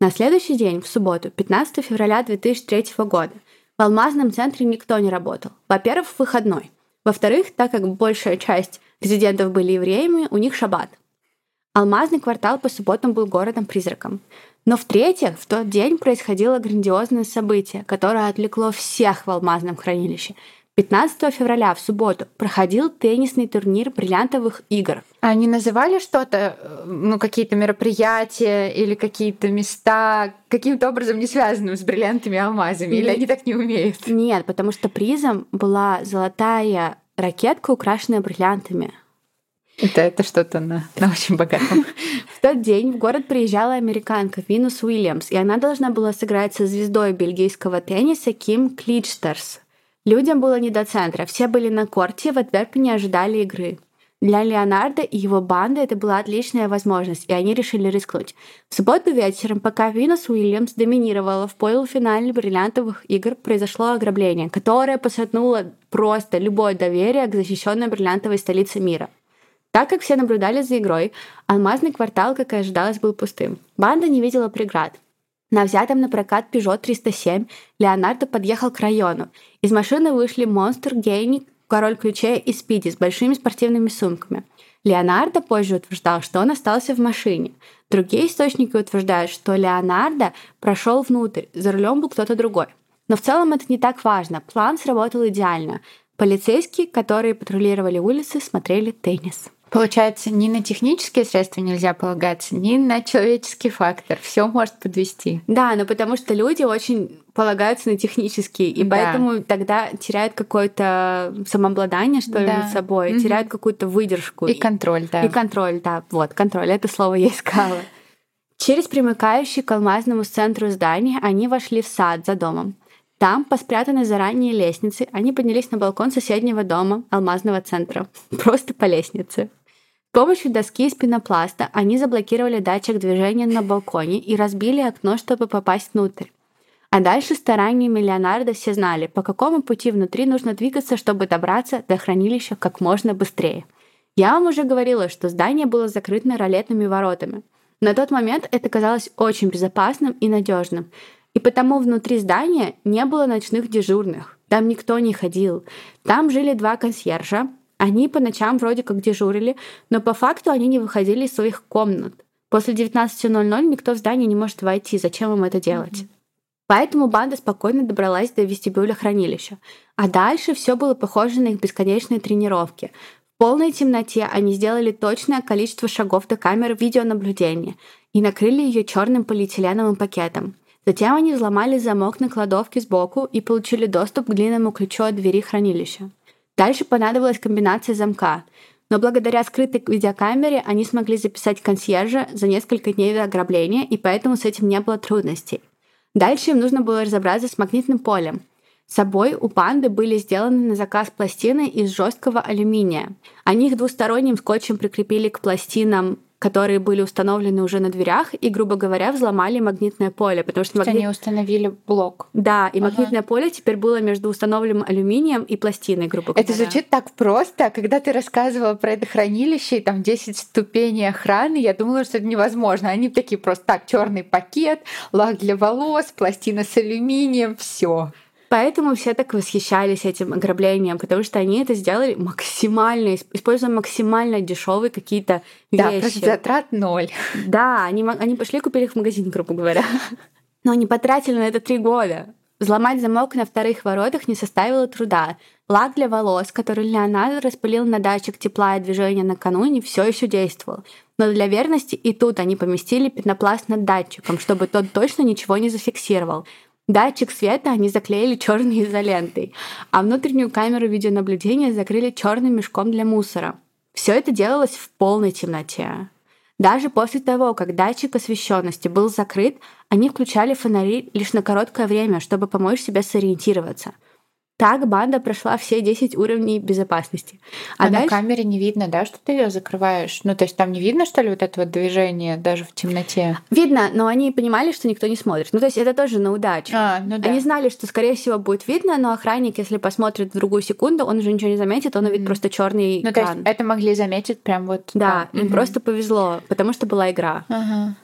На следующий день, в субботу, 15 февраля 2003 года, в алмазном центре никто не работал. Во-первых, выходной. Во-вторых, так как большая часть резидентов были евреями, у них шаббат. Алмазный квартал по субботам был городом-призраком. Но в-третьих, в тот день происходило грандиозное событие, которое отвлекло всех в алмазном хранилище. 15 февраля в субботу проходил теннисный турнир бриллиантовых игр. Они называли что-то, ну, какие-то мероприятия или какие-то места каким-то образом не связанным с бриллиантами и алмазами? Или они так не умеют? Нет, потому что призом была золотая ракетка, украшенная бриллиантами. Это, это что-то на, на очень богатом. В тот день в город приезжала американка Винус Уильямс, и она должна была сыграть со звездой бельгийского тенниса Ким Кличтерс. Людям было не до центра, все были на корте, в Антверпене ожидали игры. Для Леонардо и его банды это была отличная возможность, и они решили рискнуть. В субботу вечером, пока Винус Уильямс доминировала в полуфинале бриллиантовых игр, произошло ограбление, которое посотнуло просто любое доверие к защищенной бриллиантовой столице мира. Так как все наблюдали за игрой, алмазный квартал, как и ожидалось, был пустым. Банда не видела преград. На взятом на прокат Peugeot 307 Леонардо подъехал к району. Из машины вышли Монстр, Гейник, Король ключей и Спиди с большими спортивными сумками. Леонардо позже утверждал, что он остался в машине. Другие источники утверждают, что Леонардо прошел внутрь, за рулем был кто-то другой. Но в целом это не так важно. План сработал идеально. Полицейские, которые патрулировали улицы, смотрели теннис. Получается, ни на технические средства нельзя полагаться, ни на человеческий фактор. Все может подвести. Да, но потому что люди очень полагаются на технические, и да. поэтому тогда теряют какое-то самообладание, что ли, да. над собой, угу. теряют какую-то выдержку. И контроль, да. И контроль, да. Вот, контроль, это слово я искала. Через примыкающий к алмазному центру здания они вошли в сад за домом. Там, по спрятанной заранее лестнице, они поднялись на балкон соседнего дома, алмазного центра. Просто по лестнице. Помощью доски из пенопласта они заблокировали датчик движения на балконе и разбили окно, чтобы попасть внутрь. А дальше стараниями Леонардо все знали, по какому пути внутри нужно двигаться, чтобы добраться до хранилища как можно быстрее. Я вам уже говорила, что здание было закрыто ролетными воротами. На тот момент это казалось очень безопасным и надежным. И потому внутри здания не было ночных дежурных. Там никто не ходил. Там жили два консьержа, они по ночам вроде как дежурили, но по факту они не выходили из своих комнат. После 19.00 никто в здание не может войти. Зачем им это делать? Mm-hmm. Поэтому банда спокойно добралась до вестибюля хранилища. А дальше все было похоже на их бесконечные тренировки. В полной темноте они сделали точное количество шагов до камеры видеонаблюдения и накрыли ее черным полиэтиленовым пакетом. Затем они взломали замок на кладовке сбоку и получили доступ к длинному ключу от двери хранилища. Дальше понадобилась комбинация замка, но благодаря скрытой видеокамере они смогли записать консьержа за несколько дней до ограбления, и поэтому с этим не было трудностей. Дальше им нужно было разобраться с магнитным полем. С собой у панды были сделаны на заказ пластины из жесткого алюминия. Они их двусторонним скотчем прикрепили к пластинам которые были установлены уже на дверях и, грубо говоря, взломали магнитное поле, потому что магнит... они установили блок. Да, и ага. магнитное поле теперь было между установленным алюминием и пластиной, грубо говоря. Это звучит так просто. Когда ты рассказывала про это хранилище и там 10 ступеней охраны, я думала, что это невозможно. Они такие просто так, черный пакет, лак для волос, пластина с алюминием, все. Поэтому все так восхищались этим ограблением, потому что они это сделали максимально, используя максимально дешевые какие-то да, вещи. Да, затрат ноль. Да, они, они пошли купили их в магазин, грубо говоря. Но они потратили на это три года. Взломать замок на вторых воротах не составило труда. Лак для волос, который Леонардо распылил на датчик тепла и движения накануне, все еще действовал. Но для верности и тут они поместили пенопласт над датчиком, чтобы тот точно ничего не зафиксировал. Датчик света они заклеили черной изолентой, а внутреннюю камеру видеонаблюдения закрыли черным мешком для мусора. Все это делалось в полной темноте. Даже после того, как датчик освещенности был закрыт, они включали фонари лишь на короткое время, чтобы помочь себе сориентироваться – так банда прошла все 10 уровней безопасности. А, а дальше... на камере не видно, да, что ты ее закрываешь? Ну, то есть там не видно, что ли, вот это вот движение даже в темноте? Видно, но они понимали, что никто не смотрит. Ну, то есть это тоже на удачу. А, ну да. Они знали, что, скорее всего, будет видно, но охранник, если посмотрит в другую секунду, он уже ничего не заметит, он увидит mm. просто черный ну, экран. То есть это могли заметить прям вот... Да, а, им mm-hmm. просто повезло, потому что была игра. Ага.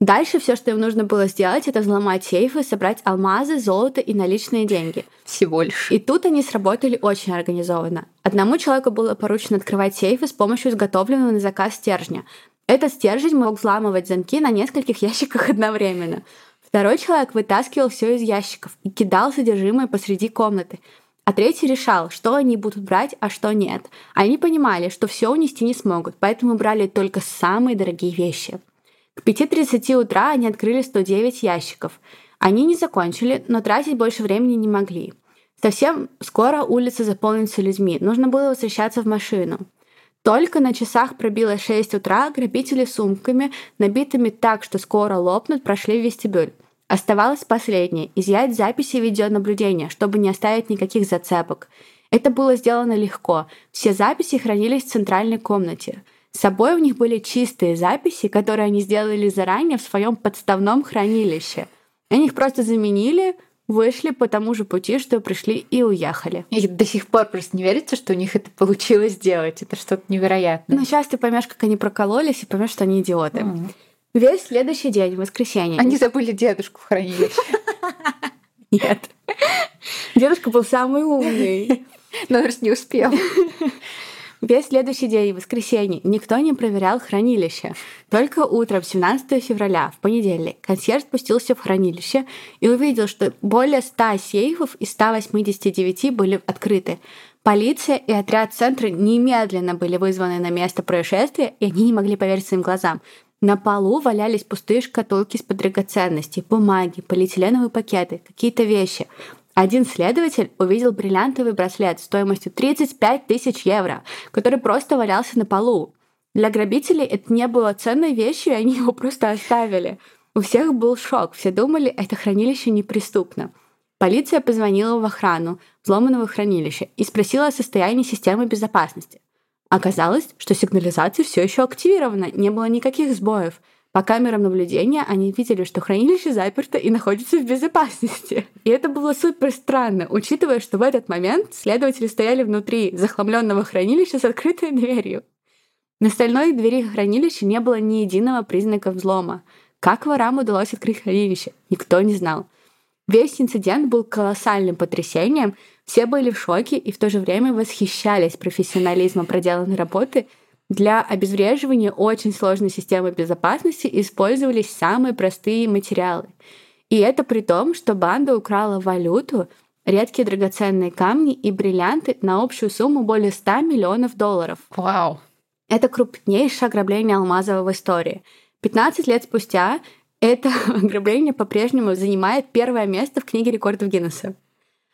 Дальше все, что им нужно было сделать, это взломать сейфы, собрать алмазы, золото и наличные деньги. Всего лишь. И тут они сработали очень организованно. Одному человеку было поручено открывать сейфы с помощью изготовленного на заказ стержня. Этот стержень мог взламывать замки на нескольких ящиках одновременно. Второй человек вытаскивал все из ящиков и кидал содержимое посреди комнаты. А третий решал, что они будут брать, а что нет. Они понимали, что все унести не смогут, поэтому брали только самые дорогие вещи. К 5.30 утра они открыли 109 ящиков. Они не закончили, но тратить больше времени не могли. Совсем скоро улица заполнится людьми, нужно было возвращаться в машину. Только на часах пробило 6 утра, грабители сумками, набитыми так, что скоро лопнут, прошли в вестибюль. Оставалось последнее – изъять записи видеонаблюдения, чтобы не оставить никаких зацепок. Это было сделано легко. Все записи хранились в центральной комнате – с собой у них были чистые записи, которые они сделали заранее в своем подставном хранилище. Они их просто заменили вышли по тому же пути, что пришли и уехали. И до сих пор просто не верится, что у них это получилось сделать. Это что-то невероятное. Но сейчас ты поймешь, как они прокололись, и поймешь, что они идиоты. Mm. Весь следующий день, воскресенье. Они забыли дедушку в хранилище. Нет. Дедушка был самый умный. Но раз не успел. Весь следующий день, воскресенье, никто не проверял хранилище. Только утром, 17 февраля, в понедельник, консьерж спустился в хранилище и увидел, что более 100 сейфов из 189 были открыты. Полиция и отряд центра немедленно были вызваны на место происшествия, и они не могли поверить своим глазам. На полу валялись пустые шкатулки с драгоценностей, бумаги, полиэтиленовые пакеты, какие-то вещи. Один следователь увидел бриллиантовый браслет стоимостью 35 тысяч евро, который просто валялся на полу. Для грабителей это не было ценной вещью, и они его просто оставили. У всех был шок, все думали, это хранилище неприступно. Полиция позвонила в охрану взломанного хранилища и спросила о состоянии системы безопасности. Оказалось, что сигнализация все еще активирована, не было никаких сбоев. По камерам наблюдения они видели, что хранилище заперто и находится в безопасности. И это было супер странно, учитывая, что в этот момент следователи стояли внутри захламленного хранилища с открытой дверью. На стальной двери хранилища не было ни единого признака взлома. Как ворам удалось открыть хранилище, никто не знал. Весь инцидент был колоссальным потрясением, все были в шоке и в то же время восхищались профессионализмом проделанной работы. Для обезвреживания очень сложной системы безопасности использовались самые простые материалы. И это при том, что банда украла валюту, редкие драгоценные камни и бриллианты на общую сумму более 100 миллионов долларов. Вау! Это крупнейшее ограбление алмазового в истории. 15 лет спустя это ограбление по-прежнему занимает первое место в книге рекордов Гиннесса.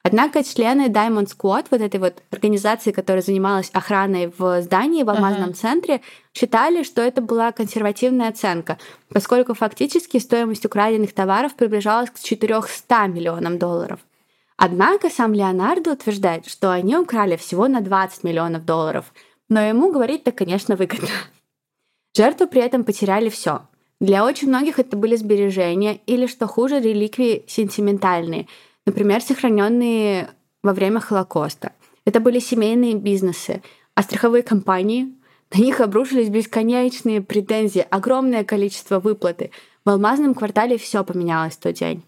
Однако члены Diamond Squad, вот этой вот организации, которая занималась охраной в здании в алмазном uh-huh. центре, считали, что это была консервативная оценка, поскольку фактически стоимость украденных товаров приближалась к 400 миллионам долларов. Однако сам Леонардо утверждает, что они украли всего на 20 миллионов долларов, но ему говорить-то, конечно, выгодно. Жертвы при этом потеряли все. Для очень многих это были сбережения или, что хуже, реликвии сентиментальные – например, сохраненные во время Холокоста. Это были семейные бизнесы, а страховые компании, на них обрушились бесконечные претензии, огромное количество выплаты. В алмазном квартале все поменялось в тот день.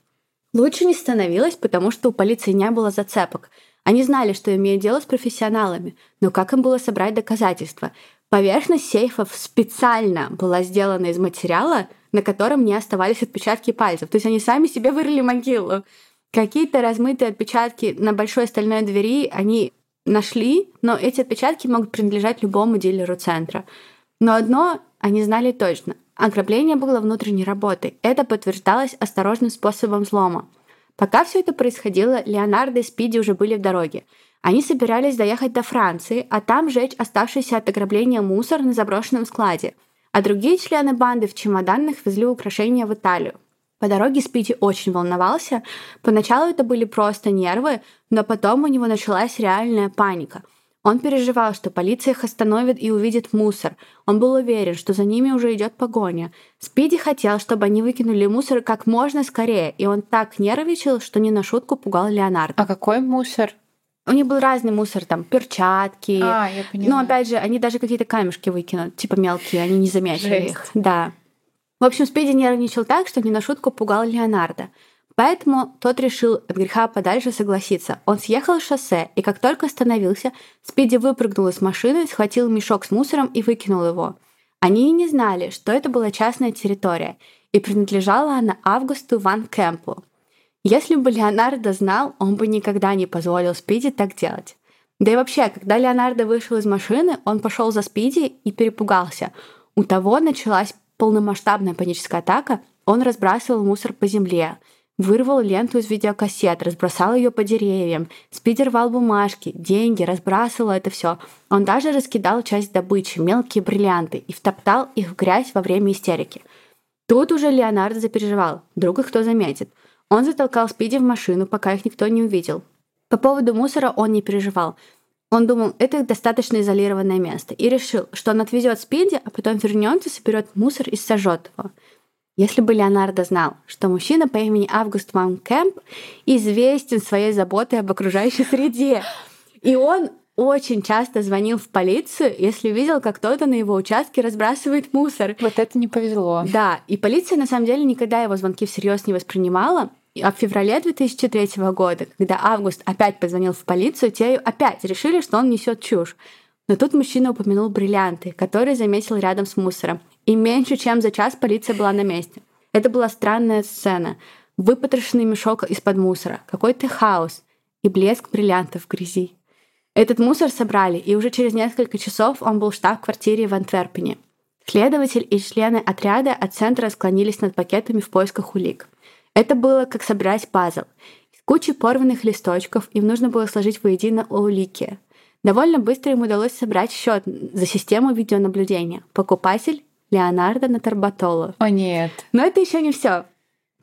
Лучше не становилось, потому что у полиции не было зацепок. Они знали, что имеют дело с профессионалами, но как им было собрать доказательства? Поверхность сейфов специально была сделана из материала, на котором не оставались отпечатки пальцев. То есть они сами себе вырыли могилу. Какие-то размытые отпечатки на большой стальной двери они нашли, но эти отпечатки могут принадлежать любому дилеру центра. Но одно они знали точно. Ограбление было внутренней работой. Это подтверждалось осторожным способом взлома. Пока все это происходило, Леонардо и Спиди уже были в дороге. Они собирались доехать до Франции, а там жечь оставшийся от ограбления мусор на заброшенном складе. А другие члены банды в чемоданах везли украшения в Италию. По дороге Спити очень волновался. Поначалу это были просто нервы, но потом у него началась реальная паника. Он переживал, что полиция их остановит и увидит мусор. Он был уверен, что за ними уже идет погоня. Спиди хотел, чтобы они выкинули мусор как можно скорее, и он так нервничал, что не на шутку пугал Леонардо. А какой мусор? У них был разный мусор, там, перчатки. А, я поняла. Но опять же, они даже какие-то камешки выкинут, типа мелкие, они не заметили Жесть. их. Да. В общем, Спиди нервничал так, что не на шутку пугал Леонардо. Поэтому тот решил от греха подальше согласиться. Он съехал с шоссе, и как только остановился, Спиди выпрыгнул из машины, схватил мешок с мусором и выкинул его. Они и не знали, что это была частная территория, и принадлежала она Августу Ван Кэмпу. Если бы Леонардо знал, он бы никогда не позволил Спиди так делать. Да и вообще, когда Леонардо вышел из машины, он пошел за Спиди и перепугался. У того началась полномасштабная паническая атака, он разбрасывал мусор по земле, вырвал ленту из видеокассет, разбросал ее по деревьям, Спиди рвал бумажки, деньги, разбрасывал это все. Он даже раскидал часть добычи, мелкие бриллианты, и втоптал их в грязь во время истерики. Тут уже Леонардо запереживал, вдруг их кто заметит. Он затолкал Спиди в машину, пока их никто не увидел. По поводу мусора он не переживал. Он думал, это достаточно изолированное место, и решил, что он отвезет Спиди, а потом вернется, соберет мусор и сожжет его. Если бы Леонардо знал, что мужчина по имени Август Кэмп известен своей заботой об окружающей среде, и он очень часто звонил в полицию, если видел, как кто-то на его участке разбрасывает мусор. Вот это не повезло. Да, и полиция на самом деле никогда его звонки всерьез не воспринимала. А в феврале 2003 года, когда Август опять позвонил в полицию, те опять решили, что он несет чушь. Но тут мужчина упомянул бриллианты, которые заметил рядом с мусором. И меньше чем за час полиция была на месте. Это была странная сцена. Выпотрошенный мешок из-под мусора, какой-то хаос и блеск бриллиантов в грязи. Этот мусор собрали, и уже через несколько часов он был в штаб-квартире в Антверпене. Следователь и члены отряда от центра склонились над пакетами в поисках улик. Это было как собирать пазл. Из кучи порванных листочков им нужно было сложить воедино улики. Довольно быстро им удалось собрать счет за систему видеонаблюдения. Покупатель Леонардо Натарбатоло. О нет. Но это еще не все.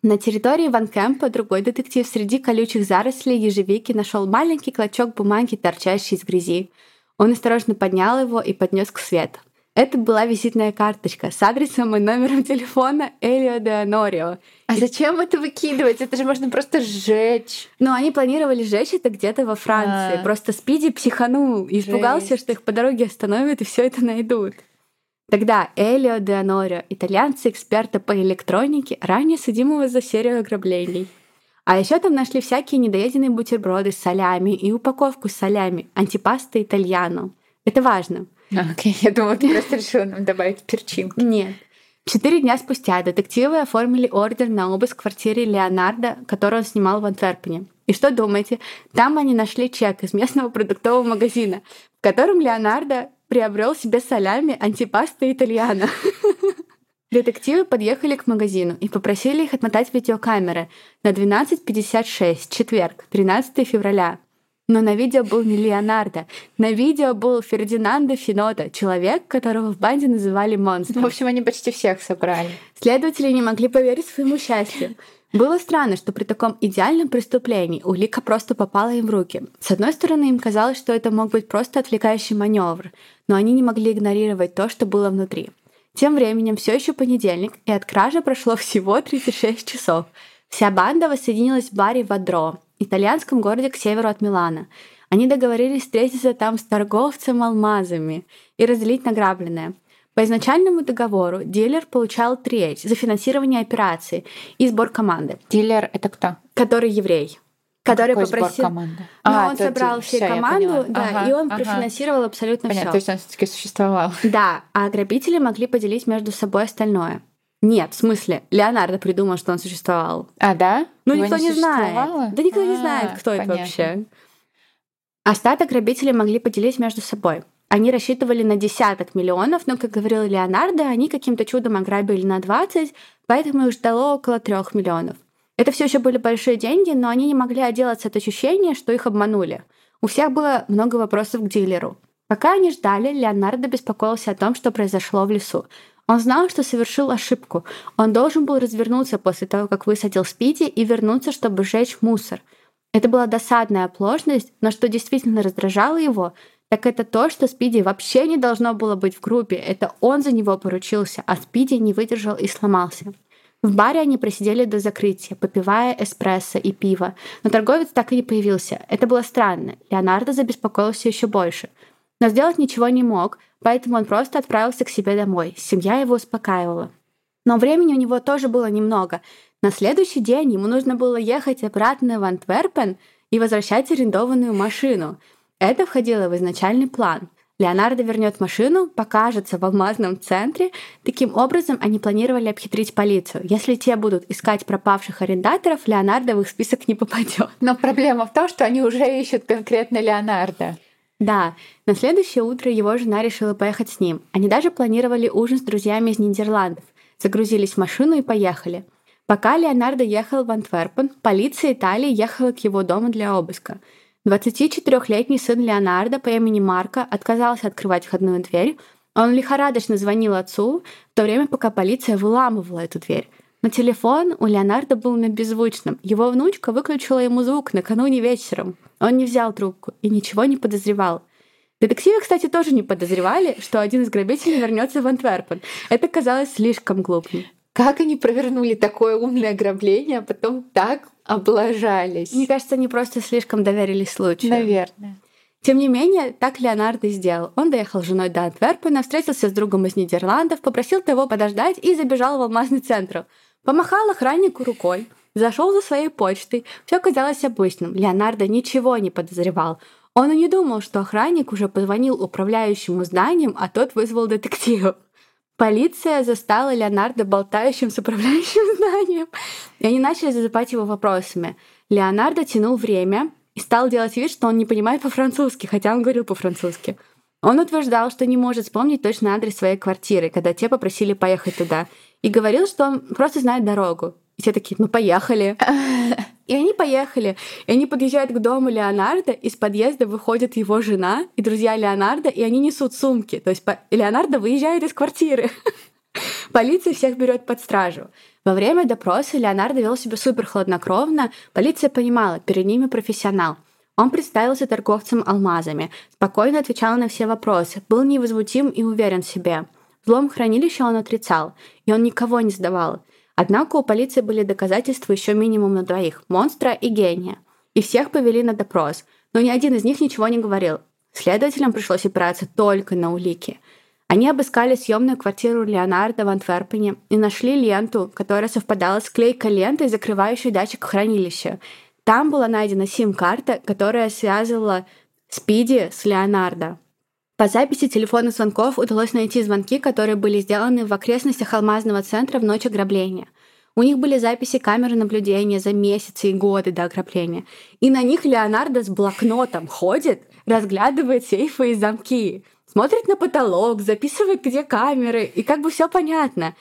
На территории Ван Кэмпа другой детектив среди колючих зарослей ежевики нашел маленький клочок бумаги, торчащий из грязи. Он осторожно поднял его и поднес к свету. Это была визитная карточка с адресом и номером телефона Элио де Анорио. А зачем это выкидывать? Это же можно просто сжечь. Ну, они планировали сжечь это где-то во Франции. А. Просто Спиди психанул и испугался, что их по дороге остановят и все это найдут. Тогда Элио де Анорио, итальянцы эксперта по электронике, ранее судимого за серию ограблений. А еще там нашли всякие недоеденные бутерброды с солями и упаковку с солями, антипаста итальяно. Это важно. Окей, okay. я думала, ты просто решила нам добавить перчинки. Нет. Четыре дня спустя детективы оформили ордер на обыск в квартире Леонардо, который он снимал в Антверпене. И что думаете? Там они нашли чек из местного продуктового магазина, в котором Леонардо приобрел себе солями антипаста итальяна. Детективы подъехали к магазину и попросили их отмотать видеокамеры на 12.56, четверг, 13 февраля. Но на видео был не Леонардо. На видео был Фердинандо Финота, человек, которого в банде называли монстром. В общем, они почти всех собрали. Следователи не могли поверить своему счастью. Было странно, что при таком идеальном преступлении улика просто попала им в руки. С одной стороны, им казалось, что это мог быть просто отвлекающий маневр, но они не могли игнорировать то, что было внутри. Тем временем все еще понедельник, и от кражи прошло всего 36 часов. Вся банда воссоединилась в баре Вадро, итальянском городе к северу от Милана. Они договорились встретиться там с торговцем алмазами и разделить награбленное. По изначальному договору дилер получал треть за финансирование операции и сбор команды. Дилер — это кто? Который еврей который Какой попросил. Ну, а, он собрал все команду, да, ага, и он ага. профинансировал абсолютно Понятно, все. То есть он все-таки существовал. Да, а грабители могли поделить между собой остальное. Нет, в смысле, Леонардо придумал, что он существовал. А, да? Ну, Его никто не, не знает. Да никто а, не знает, кто понятно. это вообще. Остаток грабители могли поделить между собой. Они рассчитывали на десяток миллионов, но, как говорил Леонардо, они каким-то чудом ограбили на 20, поэтому их ждало около трех миллионов. Это все еще были большие деньги, но они не могли отделаться от ощущения, что их обманули. У всех было много вопросов к дилеру. Пока они ждали, Леонардо беспокоился о том, что произошло в лесу. Он знал, что совершил ошибку. Он должен был развернуться после того, как высадил Спиди, и вернуться, чтобы сжечь мусор. Это была досадная оплошность, но что действительно раздражало его, так это то, что Спиди вообще не должно было быть в группе. Это он за него поручился, а Спиди не выдержал и сломался. В баре они просидели до закрытия, попивая эспрессо и пиво, но торговец так и не появился. Это было странно. Леонардо забеспокоился еще больше. Но сделать ничего не мог, поэтому он просто отправился к себе домой. Семья его успокаивала. Но времени у него тоже было немного. На следующий день ему нужно было ехать обратно в Антверпен и возвращать арендованную машину. Это входило в изначальный план. Леонардо вернет машину, покажется в алмазном центре. Таким образом, они планировали обхитрить полицию. Если те будут искать пропавших арендаторов, Леонардо в их список не попадет. Но проблема в том, что они уже ищут конкретно Леонардо. Да, на следующее утро его жена решила поехать с ним. Они даже планировали ужин с друзьями из Нидерландов. Загрузились в машину и поехали. Пока Леонардо ехал в Антверпен, полиция Италии ехала к его дому для обыска. 24-летний сын Леонардо по имени Марко отказался открывать входную дверь. Он лихорадочно звонил отцу, в то время, пока полиция выламывала эту дверь. Но телефон у Леонардо был на беззвучном. Его внучка выключила ему звук накануне вечером. Он не взял трубку и ничего не подозревал. Детективы, кстати, тоже не подозревали, что один из грабителей вернется в Антверпен. Это казалось слишком глупым. Как они провернули такое умное ограбление, а потом так облажались? Мне кажется, они просто слишком доверились случаю. Наверное. Тем не менее, так Леонардо и сделал. Он доехал с женой до Антверпена, встретился с другом из Нидерландов, попросил того подождать и забежал в алмазный центр. Помахал охраннику рукой, зашел за своей почтой. Все казалось обычным. Леонардо ничего не подозревал. Он и не думал, что охранник уже позвонил управляющему зданием, а тот вызвал детектива. Полиция застала Леонардо болтающим с управляющим зданием, и они начали засыпать его вопросами. Леонардо тянул время, и стал делать вид, что он не понимает по-французски, хотя он говорил по-французски. Он утверждал, что не может вспомнить точный адрес своей квартиры, когда те попросили поехать туда, и говорил, что он просто знает дорогу. И все такие, ну поехали. И они поехали. И они подъезжают к дому Леонардо, из подъезда выходит его жена и друзья Леонардо, и они несут сумки. То есть Леонардо выезжает из квартиры. Полиция всех берет под стражу. Во время допроса Леонардо вел себя супер хладнокровно. Полиция понимала, перед ними профессионал. Он представился торговцем алмазами, спокойно отвечал на все вопросы, был невозмутим и уверен в себе. Взлом хранилища он отрицал, и он никого не сдавал. Однако у полиции были доказательства еще минимум на двоих – монстра и гения. И всех повели на допрос, но ни один из них ничего не говорил. Следователям пришлось опираться только на улики – они обыскали съемную квартиру Леонардо в Антверпене и нашли ленту, которая совпадала с клейкой лентой, закрывающей датчик хранилища. Там была найдена сим-карта, которая связывала Спиди с Леонардо. По записи телефонных звонков удалось найти звонки, которые были сделаны в окрестностях алмазного центра в ночь ограбления. У них были записи камеры наблюдения за месяцы и годы до ограбления. И на них Леонардо с блокнотом ходит, разглядывает сейфы и замки смотрит на потолок, записывает, где камеры, и как бы все понятно.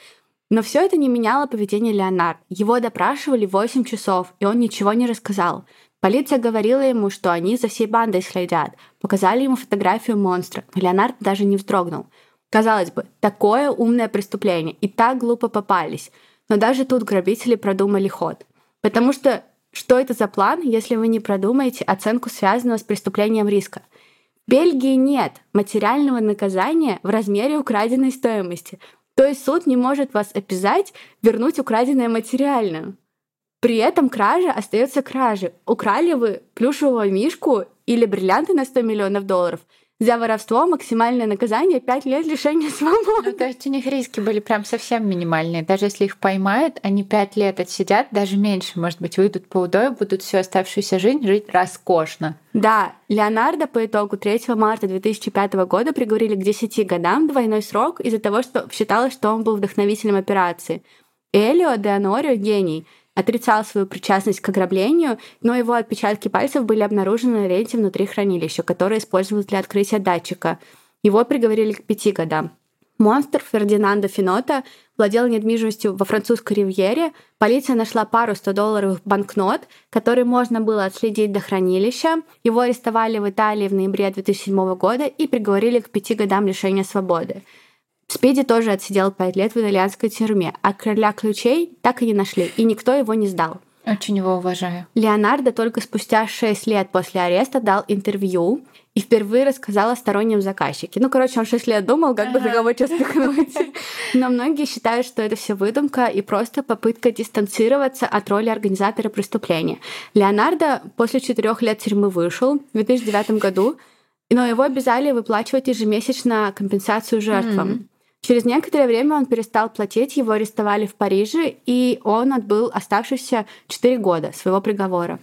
Но все это не меняло поведение Леонард. Его допрашивали 8 часов, и он ничего не рассказал. Полиция говорила ему, что они за всей бандой следят. Показали ему фотографию монстра. Леонард даже не вздрогнул. Казалось бы, такое умное преступление, и так глупо попались. Но даже тут грабители продумали ход. Потому что что это за план, если вы не продумаете оценку связанного с преступлением риска? В Бельгии нет материального наказания в размере украденной стоимости. То есть суд не может вас обязать вернуть украденное материально. При этом кража остается кражей. Украли вы плюшевого мишку или бриллианты на 100 миллионов долларов – за воровство максимальное наказание 5 лет лишения свободы. Ну, то есть у них риски были прям совсем минимальные. Даже если их поймают, они 5 лет отсидят, даже меньше, может быть, выйдут по удою, будут всю оставшуюся жизнь жить роскошно. Да, Леонардо по итогу 3 марта 2005 года приговорили к 10 годам двойной срок из-за того, что считалось, что он был вдохновителем операции. Элио де Анорио, гений, отрицал свою причастность к ограблению, но его отпечатки пальцев были обнаружены на ленте внутри хранилища, которое использовалось для открытия датчика. Его приговорили к пяти годам. Монстр Фердинандо Финота владел недвижимостью во французской ривьере. Полиция нашла пару 100-долларовых банкнот, которые можно было отследить до хранилища. Его арестовали в Италии в ноябре 2007 года и приговорили к пяти годам лишения свободы. Спиди тоже отсидел пять лет в итальянской тюрьме, а короля ключей так и не нашли, и никто его не сдал. Очень его уважаю. Леонардо только спустя 6 лет после ареста дал интервью и впервые рассказал о стороннем заказчике. Ну, короче, он 6 лет думал, как бы за кого-то спихнуть. Но многие считают, что это все выдумка и просто попытка дистанцироваться от роли организатора преступления. Леонардо после четырех лет тюрьмы вышел в 2009 году, но его обязали выплачивать ежемесячно компенсацию жертвам. Mm-hmm. Через некоторое время он перестал платить, его арестовали в Париже, и он отбыл оставшиеся 4 года своего приговора.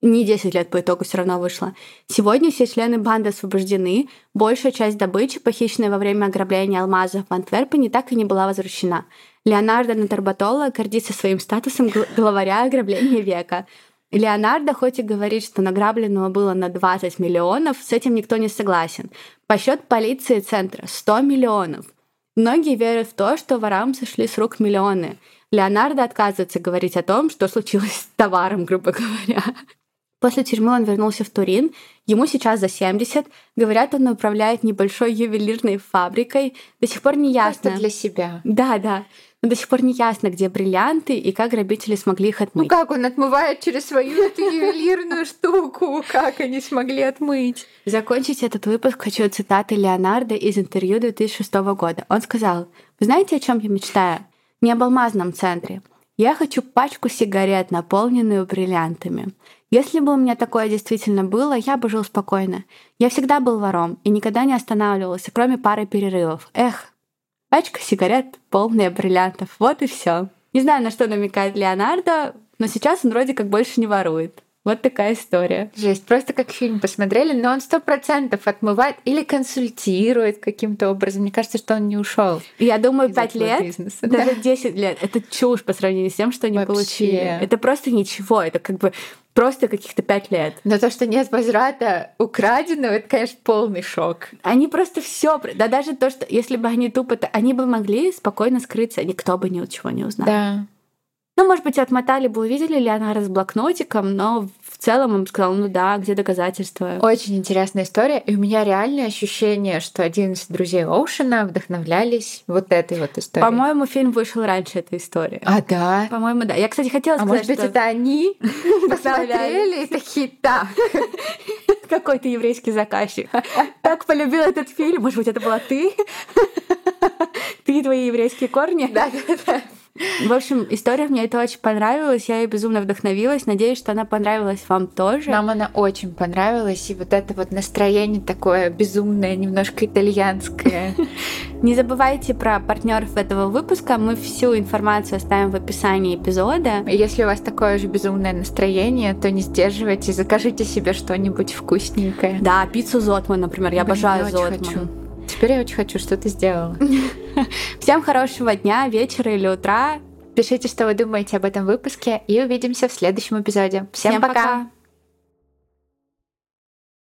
Не 10 лет по итогу все равно вышло. Сегодня все члены банды освобождены. Большая часть добычи, похищенной во время ограбления алмазов в Антверпене, так и не была возвращена. Леонардо Натербатоло гордится своим статусом главаря ограбления века. Леонардо хоть и говорит, что награбленного было на 20 миллионов, с этим никто не согласен. По счет полиции центра 100 миллионов – Многие верят в то, что ворам сошли с рук миллионы. Леонардо отказывается говорить о том, что случилось с товаром, грубо говоря. После тюрьмы он вернулся в Турин. Ему сейчас за 70. Говорят, он управляет небольшой ювелирной фабрикой. До сих пор не ясно. Просто для себя. Да, да. Но до сих пор не ясно, где бриллианты и как грабители смогли их отмыть. Ну как он отмывает через свою эту ювелирную штуку? Как они смогли отмыть? Закончить этот выпуск хочу цитаты Леонардо из интервью 2006 года. Он сказал, «Вы знаете, о чем я мечтаю? Не об алмазном центре. Я хочу пачку сигарет, наполненную бриллиантами. Если бы у меня такое действительно было, я бы жил спокойно. Я всегда был вором и никогда не останавливался, кроме пары перерывов. Эх, пачка сигарет, полная бриллиантов. Вот и все. Не знаю, на что намекает Леонардо, но сейчас он вроде как больше не ворует. Вот такая история. Жесть, просто как фильм посмотрели, но он сто процентов отмывает или консультирует каким-то образом. Мне кажется, что он не ушел. Я думаю, пять лет, бизнеса. даже десять лет, это чушь по сравнению с тем, что они Вообще. получили. Это просто ничего, это как бы просто каких-то пять лет. Но то, что нет возврата украденного, это, конечно, полный шок. Они просто все, да даже то, что если бы они тупо, они бы могли спокойно скрыться, никто бы ничего не узнал. Да. Ну, может быть, отмотали бы, увидели ли она с блокнотиком, но целом им сказал, ну да, где доказательства. Очень интересная история. И у меня реальное ощущение, что 11 друзей Оушена вдохновлялись вот этой вот историей. По-моему, фильм вышел раньше этой истории. А, да? По-моему, да. Я, кстати, хотела а сказать, может быть, что... это они посмотрели и такие, так. Какой-то еврейский заказчик. Так полюбил этот фильм. Может быть, это была ты? Ты и твои еврейские корни? Да, да, да. В общем, история мне это очень понравилась, я ей безумно вдохновилась. Надеюсь, что она понравилась вам тоже. Нам она очень понравилась, и вот это вот настроение такое безумное, немножко итальянское. Не забывайте про партнеров этого выпуска. Мы всю информацию оставим в описании эпизода. Если у вас такое же безумное настроение, то не сдерживайте, закажите себе что-нибудь вкусненькое. Да, пиццу Зотман, например. Я обожаю Зотман. Теперь я очень хочу, что ты сделала. Всем хорошего дня, вечера или утра. Пишите, что вы думаете об этом выпуске, и увидимся в следующем эпизоде. Всем, Всем пока! пока.